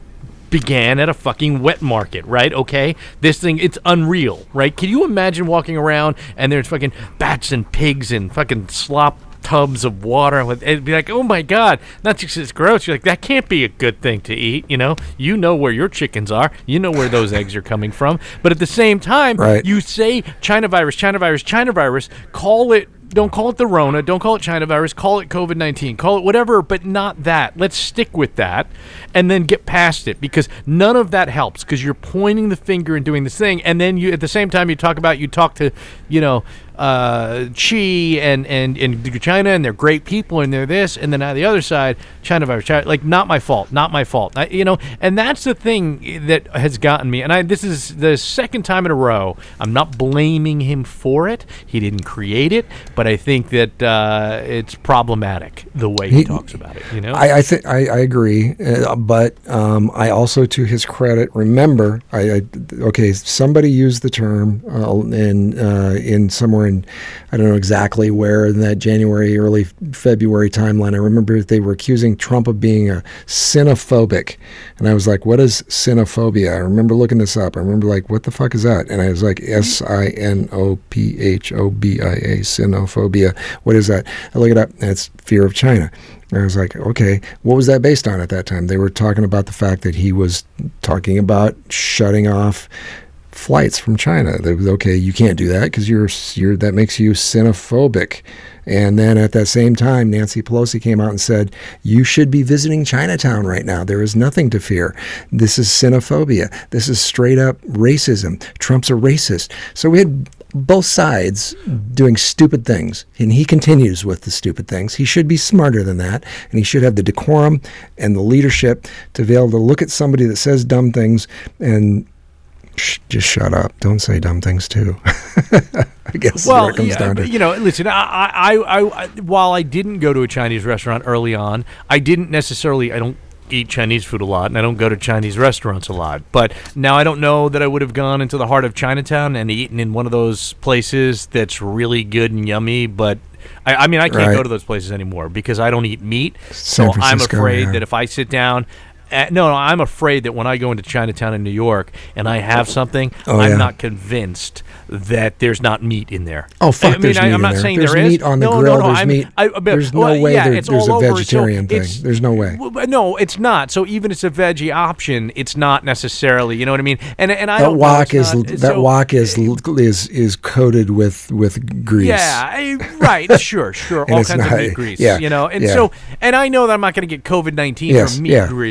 Speaker 3: began at a fucking wet market, right? Okay, this thing it's unreal, right? Can you imagine walking around and there's fucking bats and pigs and fucking slop tubs of water with and be like, oh my god, not just it's gross. You're like that can't be a good thing to eat. You know, you know where your chickens are, you know where those eggs are coming from, but at the same time,
Speaker 2: Right.
Speaker 3: you say China virus, China virus, China virus, call it. Don't call it the Rona. Don't call it China virus. Call it COVID 19. Call it whatever, but not that. Let's stick with that and then get past it because none of that helps because you're pointing the finger and doing this thing. And then you, at the same time, you talk about, you talk to, you know, uh, Xi and, and, and China and they're great people and they're this. And then on the other side, China virus. China, like, not my fault. Not my fault. I, you know, and that's the thing that has gotten me. And I, this is the second time in a row. I'm not blaming him for it. He didn't create it, but I think that uh, it's problematic the way he,
Speaker 2: He-
Speaker 3: talks about it. You know,
Speaker 2: I, I think I, I agree, uh, but um, I also, to his credit, remember. I, I okay. Somebody used the term uh, in uh, in somewhere in I don't know exactly where in that January, early February timeline. I remember they were accusing Trump of being a xenophobic, and I was like, "What is xenophobia?" I remember looking this up. I remember like, "What the fuck is that?" And I was like, mm-hmm. "S I N O P H O B I A, Sinophobia." What is that? I look it up, and it's fear of China. I was like, okay, what was that based on at that time? They were talking about the fact that he was talking about shutting off flights from China. They okay, you can't do that because you're you're that makes you xenophobic. And then at that same time, Nancy Pelosi came out and said, You should be visiting Chinatown right now. There is nothing to fear. This is xenophobia. This is straight up racism. Trump's a racist. So we had both sides doing stupid things. And he continues with the stupid things. He should be smarter than that. And he should have the decorum and the leadership to be able to look at somebody that says dumb things and sh- just shut up. Don't say dumb things too. I guess is what it comes
Speaker 3: yeah,
Speaker 2: down to.
Speaker 3: you know, listen. I, I, I, I, while I didn't go to a Chinese restaurant early on, I didn't necessarily. I don't eat Chinese food a lot, and I don't go to Chinese restaurants a lot. But now I don't know that I would have gone into the heart of Chinatown and eaten in one of those places that's really good and yummy. But I, I mean, I can't
Speaker 2: Right.
Speaker 3: go to those places anymore because I don't eat meat. So I'm afraid
Speaker 2: yeah.
Speaker 3: that if I sit down. Uh, no, no, I'm afraid that when I go into Chinatown in New York and I have something,
Speaker 2: Oh,
Speaker 3: I'm
Speaker 2: yeah.
Speaker 3: not convinced that there's not meat in there.
Speaker 2: Oh, fuck,
Speaker 3: I mean,
Speaker 2: there's
Speaker 3: I,
Speaker 2: meat
Speaker 3: I'm not
Speaker 2: there.
Speaker 3: saying
Speaker 2: There's
Speaker 3: there is.
Speaker 2: meat on the
Speaker 3: no,
Speaker 2: grill,
Speaker 3: No, no,
Speaker 2: there's
Speaker 3: I'm,
Speaker 2: meat-
Speaker 3: I, but-
Speaker 2: there's no
Speaker 3: well,
Speaker 2: way
Speaker 3: yeah,
Speaker 2: there-
Speaker 3: it's
Speaker 2: there's
Speaker 3: all
Speaker 2: a
Speaker 3: over.
Speaker 2: vegetarian
Speaker 3: so
Speaker 2: thing. There's no way.
Speaker 3: w- No, it's not. So even it's a veggie option, it's not necessarily. You know what I mean? And and I
Speaker 2: That
Speaker 3: don't
Speaker 2: wok is
Speaker 3: not-
Speaker 2: that
Speaker 3: so-
Speaker 2: wok is is is coated with with grease.
Speaker 3: Yeah, I- right. Sure, sure. All kinds of
Speaker 2: not-
Speaker 3: meat grease.
Speaker 2: yeah,
Speaker 3: you know, and
Speaker 2: yeah.
Speaker 3: so, and I know that I'm not going to get COVID nineteen
Speaker 2: Yes,
Speaker 3: from meat
Speaker 2: yeah.
Speaker 3: gre-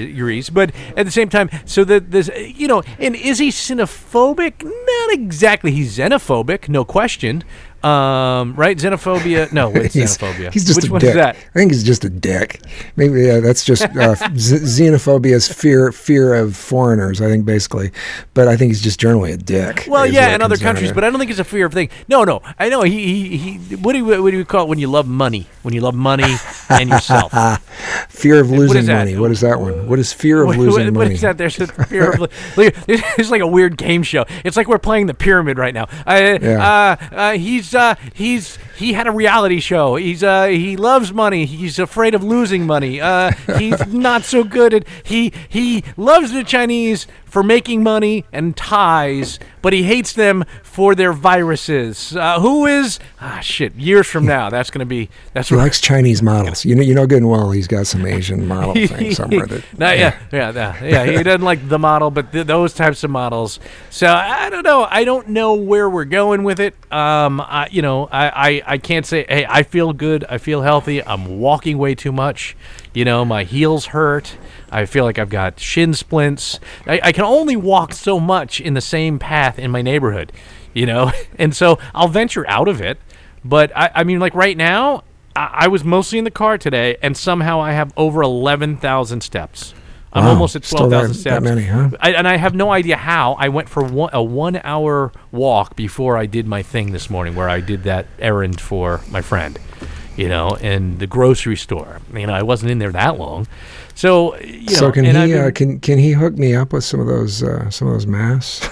Speaker 3: but at the same time, so that this, you know, and is he xenophobic? Not exactly. He's xenophobic, no question. Um, right? Xenophobia? No, what's
Speaker 2: He's,
Speaker 3: xenophobia?
Speaker 2: he's just
Speaker 3: Which
Speaker 2: a
Speaker 3: one
Speaker 2: dick.
Speaker 3: is that?
Speaker 2: I think he's just a dick. Maybe yeah, that's just uh, z- xenophobia's fear fear of foreigners. I think basically, but I think he's just generally a dick.
Speaker 3: Well, yeah, in other countries, but I don't think it's a fear of thing. No, no, I know he, he, he what do you what do you call it when you love money? When you love money and yourself.
Speaker 2: fear of losing
Speaker 3: is that?
Speaker 2: money. What is that one? What is fear of
Speaker 3: What-
Speaker 2: losing
Speaker 3: what-
Speaker 2: money?
Speaker 3: What is that? There's a fear of. It's like a weird game show. It's like we're playing the pyramid right now. Uh,
Speaker 2: Yeah.
Speaker 3: uh, uh, he's uh, he's he had a reality show. He's uh, he loves money. He's afraid of losing money. Uh, he's not so good at he he loves the Chinese for making money and ties, but he hates them for their viruses. Uh, who is ah shit? Years from now, that's gonna be that's
Speaker 2: He likes Chinese models. You know, you know good and well he's got some Asian model thing somewhere. That,
Speaker 3: no, yeah, yeah, yeah, yeah. He doesn't like the model, but th- those types of models. So I don't know. I don't know where we're going with it. Um, I, you know, I, I, I can't say. Hey, I feel good. I feel healthy. I'm walking way too much. You know, my heels hurt. I feel like I've got shin splints. I, I can only walk so much in the same path in my neighborhood. You know, and so I'll venture out of it. But I, I mean, like right now, I, I was mostly in the car today, and somehow I have over eleven thousand steps. I'm
Speaker 2: Wow,
Speaker 3: almost at twelve thousand steps.
Speaker 2: many, huh?
Speaker 3: I, and I have no idea how. I went for one, a one-hour walk before I did my thing this morning, where I did that errand for my friend. You know, and the grocery store. You know, I wasn't in there that long, so you know.
Speaker 2: so can he uh, can can he hook me up with some of those uh, some of those masks?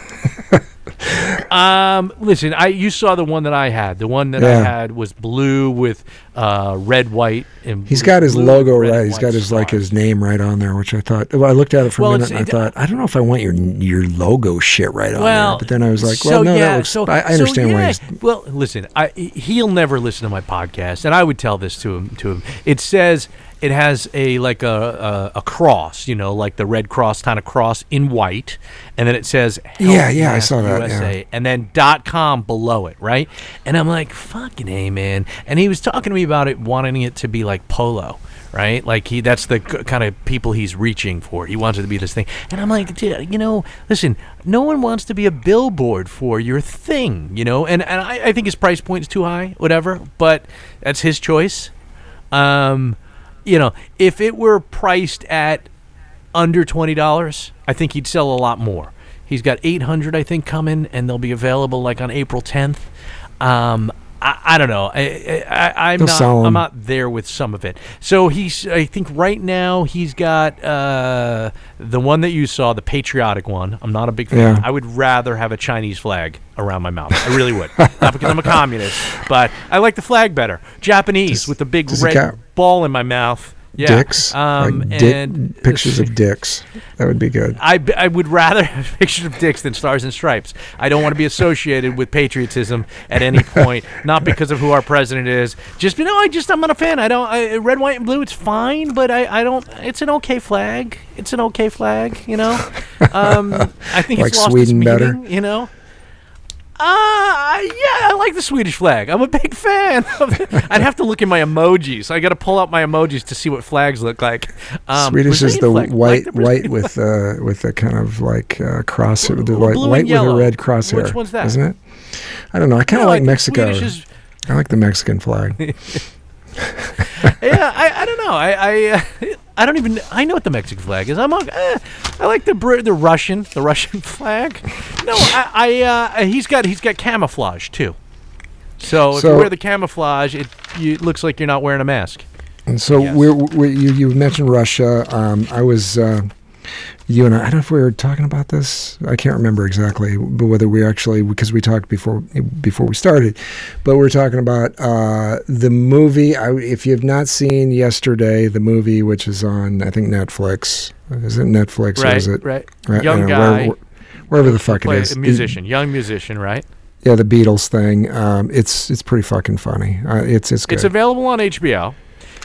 Speaker 3: Um, listen, I you saw the one that I had. The one that I had was blue with uh, red, white, and
Speaker 2: He's
Speaker 3: blue-
Speaker 2: got his logo
Speaker 3: red
Speaker 2: right. He's got his like his name right on there, which I thought. Well, I looked at it for
Speaker 3: Well,
Speaker 2: a minute and I thought, I don't know if I want your your logo shit right on
Speaker 3: Well,
Speaker 2: there. But then I was like,
Speaker 3: so
Speaker 2: well, no,
Speaker 3: yeah,
Speaker 2: that looks.
Speaker 3: so,
Speaker 2: I, I
Speaker 3: so
Speaker 2: understand why he's.
Speaker 3: Well, listen, I, he'll never listen to my podcast, and I would tell this to him. To him, it says it has a like a a, a cross, you know, like the Red Cross kind of cross in white, and then it says
Speaker 2: Yeah, yeah, I saw that,
Speaker 3: USA,
Speaker 2: yeah.
Speaker 3: and then dot com below it, right? And I'm like, fucking a man. And he was talking to me about it, wanting it to be like polo. Right, like he, that's the kind of people he's reaching for. He wants it to be this thing, and I'm like, "Dude, you know, listen, no one wants to be a billboard for your thing, you know. And and I, I think his price point is too high, whatever. But that's his choice. Um, you know, if it were priced at under twenty dollars, I think he'd sell a lot more. He's got eight hundred, I think, coming, and they'll be available like on April tenth. Um, I, I don't know. I, I, I'm
Speaker 2: They'll
Speaker 3: not. I'm not there with some of it. So he's. I think right now he's got uh, the one that you saw, the patriotic one. I'm not a big fan.
Speaker 2: Yeah.
Speaker 3: I would rather have a Chinese flag around my mouth. I really would. not because I'm a communist, but I like the flag better. Japanese
Speaker 2: Does-
Speaker 3: with the big red ball in my mouth. Yeah.
Speaker 2: Dicks,
Speaker 3: Um,
Speaker 2: like dick- pictures of dicks. That would be good.
Speaker 3: I, I would rather have pictures of dicks than stars and stripes. I don't want to be associated with patriotism at any point, not because of who our president is. Just you know, I just I'm not a fan. I don't I, red, white, and blue. It's fine, but I, I don't. It's an okay flag. It's an okay flag. You know, um, I think
Speaker 2: Like
Speaker 3: it's lost
Speaker 2: Sweden
Speaker 3: its
Speaker 2: better?
Speaker 3: meaning, You know. Uh, yeah, I like the Swedish flag. I'm a big fan. Of it. I'd have to look at my emojis. I got to pull out my emojis to see what flags look like. Um,
Speaker 2: Swedish is the
Speaker 3: flag. Like
Speaker 2: white,
Speaker 3: the
Speaker 2: white
Speaker 3: Brazilian
Speaker 2: with uh, with a kind of like uh, cross, the white, white with a red crosshair.
Speaker 3: Which one's that?
Speaker 2: Isn't it? I don't know. I kind of
Speaker 3: No,
Speaker 2: like Mexico.
Speaker 3: Is-
Speaker 2: I like the Mexican flag.
Speaker 3: yeah, I, I don't know. I I, uh, I don't even. I know what the Mexican flag is. I'm. on- Eh, I like the Br- the Russian the Russian flag. No, I, I uh, he's got he's got camouflage too. So if
Speaker 2: So-
Speaker 3: you wear the camouflage, it, you, it looks like you're not wearing a mask.
Speaker 2: And so
Speaker 3: Yes.
Speaker 2: we're, we you, you mentioned Russia. Um, I was, uh, you and I, I don't know if we were talking about this. I can't remember exactly, but whether we actually, because we talked before before we started, but we're talking about uh, the movie. I, if you have not seen Yesterday, the movie, which is on, I think Netflix. Is it Netflix or
Speaker 3: right,
Speaker 2: is it?
Speaker 3: right.
Speaker 2: I
Speaker 3: Young
Speaker 2: know,
Speaker 3: guy,
Speaker 2: wherever, wherever the fuck it is.
Speaker 3: a musician, young musician, right?
Speaker 2: Yeah, the Beatles thing. Um, it's it's pretty fucking funny. Uh, it's it's good.
Speaker 3: It's available on HBO.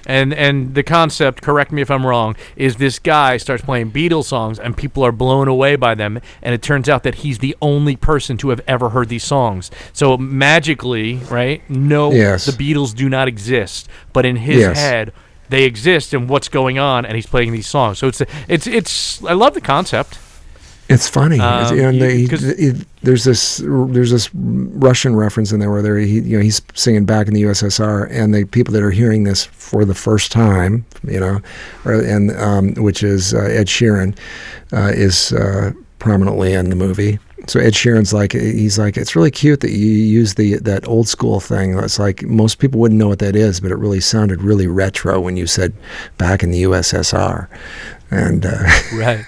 Speaker 3: And and the concept, correct me if I'm wrong, is this guy starts playing Beatles songs and people are blown away by them and it turns out that he's the only person to have ever heard these songs. So magically, right? No
Speaker 2: Yes.
Speaker 3: the Beatles do not exist, but in his
Speaker 2: Yes.
Speaker 3: head they exist and what's going on and he's playing these songs. So it's it's it's I love the concept.
Speaker 2: It's funny,
Speaker 3: Um,
Speaker 2: and they, there's this there's this Russian reference in there where he, you know he's singing back in the USSR, and the people that are hearing this for the first time, you know, and um, which is uh, Ed Sheeran, uh, is uh, prominently in the movie. So Ed Sheeran's like he's like it's really cute that you use the that old school thing. It's like most people wouldn't know what that is, but it really sounded really retro when you said back in the USSR, and. Uh,
Speaker 3: Right.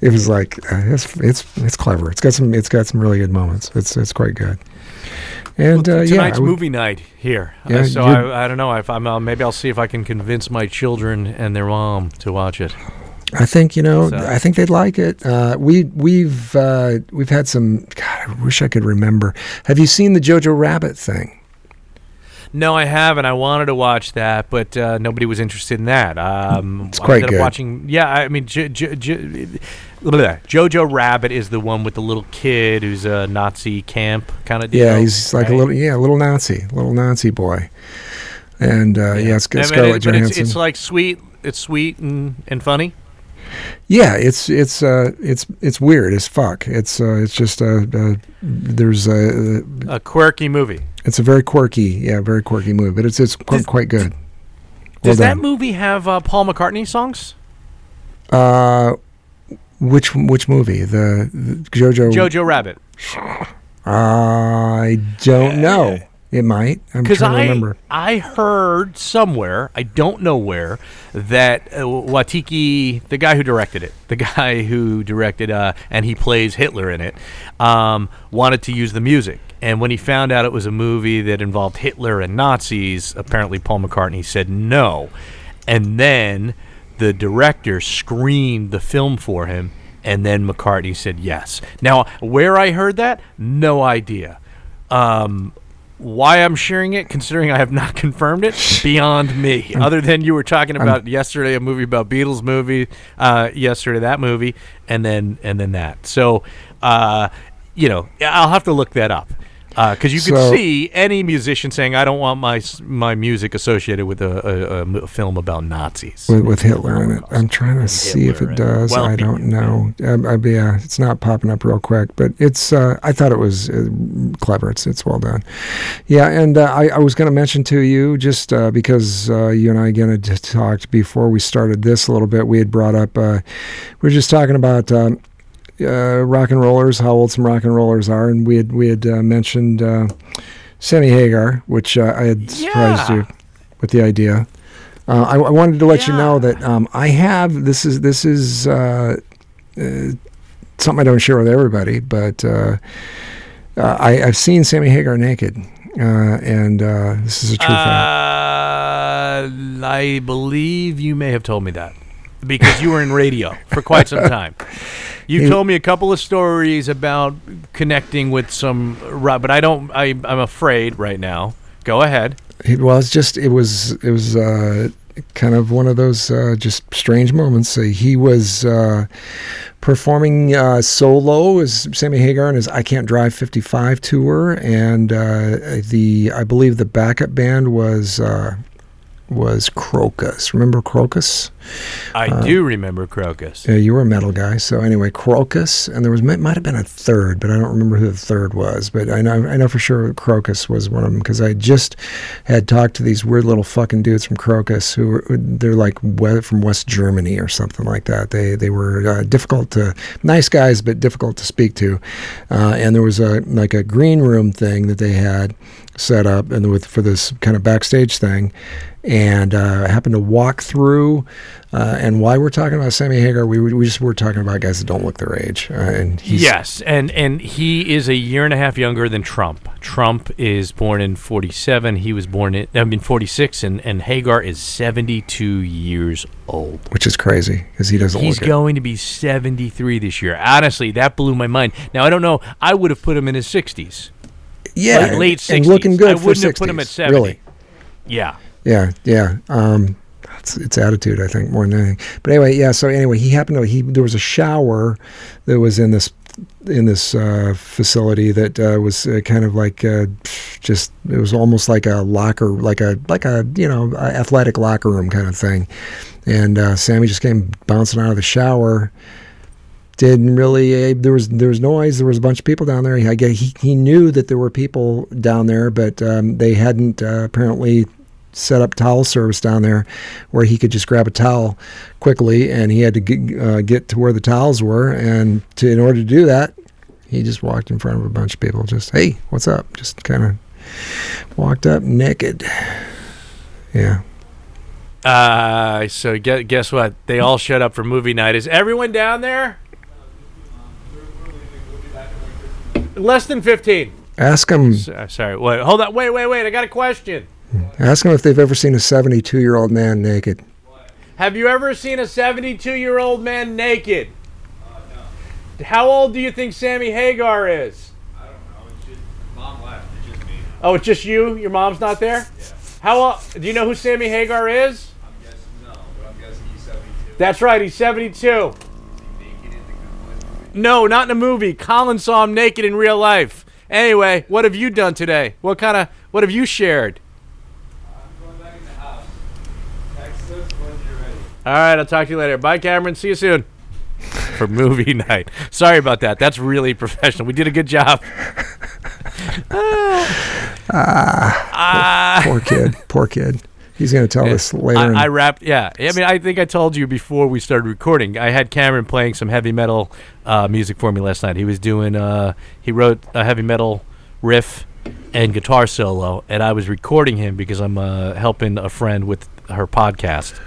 Speaker 2: it was like uh, it's it's it's clever. It's got some it's got some really good moments. It's it's quite good. And uh,
Speaker 3: tonight's
Speaker 2: I would-
Speaker 3: movie night here. Uh, so I, I don't know if I'm uh, maybe I'll see if I can convince my children and their mom to watch it.
Speaker 2: I think you know.
Speaker 3: So-
Speaker 2: I think they'd like it. Uh, we we've uh, we've had some. God, I wish I could remember. Have you seen the Jojo Rabbit thing?
Speaker 3: No, I haven't. I wanted to watch that, but uh, nobody was interested in that. Um,
Speaker 2: It's quite good.
Speaker 3: Watching, yeah, I mean, jo- jo- blah, Jojo Rabbit is the one with the little kid who's a Nazi camp kind of deal.
Speaker 2: Yeah, he's like a little yeah, a little Nazi, little Nazi boy. And uh, yeah, it's
Speaker 3: I mean,
Speaker 2: Scarlett
Speaker 3: it-
Speaker 2: Johansson.
Speaker 3: it's, it's like sweet. It's sweet and, and funny.
Speaker 2: Yeah, it's it's uh it's it's weird as fuck. It's uh it's just uh, uh there's a
Speaker 3: A quirky movie.
Speaker 2: it's a very quirky yeah very quirky movie, but it's it's quite,
Speaker 3: Does-
Speaker 2: quite good. Well
Speaker 3: Does that movie have uh, Paul McCartney songs?
Speaker 2: Uh, which which movie? The, the JoJo.
Speaker 3: Jojo Rabbit.
Speaker 2: I don't know. It might. I'm trying to
Speaker 3: I
Speaker 2: remember.
Speaker 3: I heard somewhere, I don't know where, that uh, Waititi, the guy who directed it, the guy who directed, uh, and he plays Hitler in it, um, wanted to use the music. And when he found out it was a movie that involved Hitler and Nazis, apparently Paul McCartney said no. And then the director screened the film for him, and then McCartney said yes. Now, where I heard that, no idea. Um, why I'm sharing it, considering I have not confirmed it, beyond me. Other than you were talking about yesterday, a movie about Beatles movie, uh, yesterday that movie, and then and then that. So, uh, you know, I'll have to look that up because you could
Speaker 2: So-
Speaker 3: see any musician saying, "I don't want my my music associated with a film about Nazis."
Speaker 2: With, with Hitler in it. I'm trying to see if it does.
Speaker 3: well,
Speaker 2: I don't know. Um, I, yeah, it's not popping up real quick, but it's. Uh, I thought it was uh, clever. It's it's well done. Yeah, and uh, I, I was going to mention to you just uh, because uh, you and I again had t- talked before we started this a little bit. We had brought up. Uh, we were just talking about. Um, uh, rock and rollers, how old some rock and rollers are, and we had we had uh, mentioned uh, Sammy Hagar, which uh, I had surprised
Speaker 3: Yeah.
Speaker 2: you with the idea. Uh, I, I wanted to let you know that um, I have this is this is uh, uh, something I don't share with everybody, but uh, uh, I, I've seen Sammy Hagar naked, uh, and uh, this is a true fact.
Speaker 3: Uh, I believe you may have told me that because you were in radio for quite some time. You told me a couple of stories about connecting with some, but I don't. I, I'm afraid right now. Go ahead.
Speaker 2: It was just it was it was uh, kind of one of those uh, just strange moments. Uh, he was uh, performing uh, solo as Sammy Hagar in his "I Can't Drive 55" tour, and uh, the I believe the backup band was uh, was Krokus. Remember Krokus?
Speaker 3: I
Speaker 2: Uh,
Speaker 3: do remember Krokus.
Speaker 2: Yeah, you were a metal guy. So anyway, Krokus, and there was might, might have been a third, but I don't remember who the third was. But I know I know for sure Krokus was one of them because I just had talked to these weird little fucking dudes from Krokus who were they're like from West Germany or something like that. They they were uh, difficult to nice guys, but difficult to speak to. Uh, and there was a like a green room thing that they had set up and with for this kind of backstage thing and uh, I happened to walk through uh, and why we're talking about Sammy Hagar we, we just were talking about guys that don't look their age uh, and he's
Speaker 3: Yes, and and he is a year and a half younger than Trump. Trump is born in 47. He was born in I mean 46 and and Hagar is 72 years old.
Speaker 2: which is crazy because he doesn't
Speaker 3: He's
Speaker 2: look it.
Speaker 3: going to be 73 this year. Honestly, that blew my mind. Now I don't know. I would have put him in his 60s.
Speaker 2: Yeah
Speaker 3: late- late 60s.
Speaker 2: and looking good
Speaker 3: I
Speaker 2: for
Speaker 3: wouldn't have
Speaker 2: 60s,
Speaker 3: put him at 70.
Speaker 2: really
Speaker 3: Yeah.
Speaker 2: yeah yeah um it's, it's attitude I think more than anything but anyway yeah so anyway he happened to he there was a shower that was in this in this uh, facility that uh, was uh, kind of like uh, just it was almost like a locker like a like a you know a athletic locker room kind of thing and uh, Sammy just came bouncing out of the shower didn't really uh, there was there was noise there was a bunch of people down there he, I guess he, he knew that there were people down there but um, they hadn't uh, apparently set up towel service down there where he could just grab a towel quickly and he had to get, uh, get to where the towels were and to in order to do that he just walked in front of a bunch of people just hey what's up just kind of walked up naked yeah
Speaker 3: Uh, so guess, guess what? They all showed up for movie night. Is everyone down there? Less than 15.
Speaker 2: ask him
Speaker 3: S- uh, sorry. Wait, hold on. Wait, wait, wait. I got a question.
Speaker 2: ask him if they've ever seen a 72 year old man naked
Speaker 3: Have you ever seen a 72 year old man naked? No. How old do you think Sammy Hagar is?
Speaker 4: I don't know. It's just mom left. It's just me.
Speaker 3: Oh, it's just you? Your mom's not there?
Speaker 4: Yeah.
Speaker 3: How old? Do you know who Sammy Hagar is?
Speaker 4: I'm guessing no, but I'm guessing he's 72.
Speaker 3: That's right. He's 72.
Speaker 4: naked in the good one.
Speaker 3: No, not in a movie. Colin saw him naked in real life. Anyway, what have you done today? What kind of what have you shared?
Speaker 4: I'm going back in the house. Text us once you're ready.
Speaker 3: All right, I'll talk to you later. Bye, Cameron. See you soon. For movie night. Sorry about that. That's really professional. We did a good job. Ah.
Speaker 2: poor kid poor kid he's going to tell us later
Speaker 3: I, I wrapped. Yeah, I mean, I think I told you before we started recording. I had Cameron playing some heavy metal uh, music for me last night. He was doing. Uh, he wrote a heavy metal riff and guitar solo, and I was recording him because I'm uh, helping a friend with her podcast.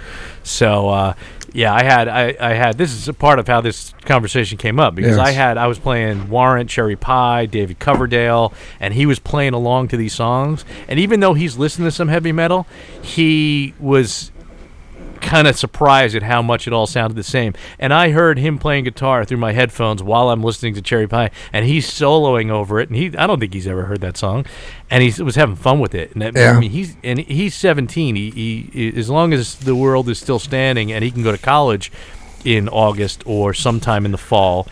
Speaker 3: So uh, yeah, I had I, I had this is a part of how this conversation came up because
Speaker 2: Yes.
Speaker 3: I had I was playing Warrant, Cherry Pie, David Coverdale, and he was playing along to these songs. And even though he's listening to some heavy metal, he was kind of surprised at how much it all sounded the same. And I heard him playing guitar through my headphones while I'm listening to Cherry Pie, and he's soloing over it. And he, I don't think he's ever heard that song, and he was having fun with it. And that,
Speaker 2: Yeah.
Speaker 3: I mean, he's and he's 17. He, he, he, as long as the world is still standing and he can go to college in August or sometime in the fall,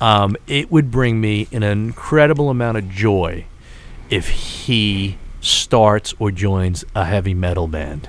Speaker 3: um, it would bring me an incredible amount of joy if he starts or joins a heavy metal band.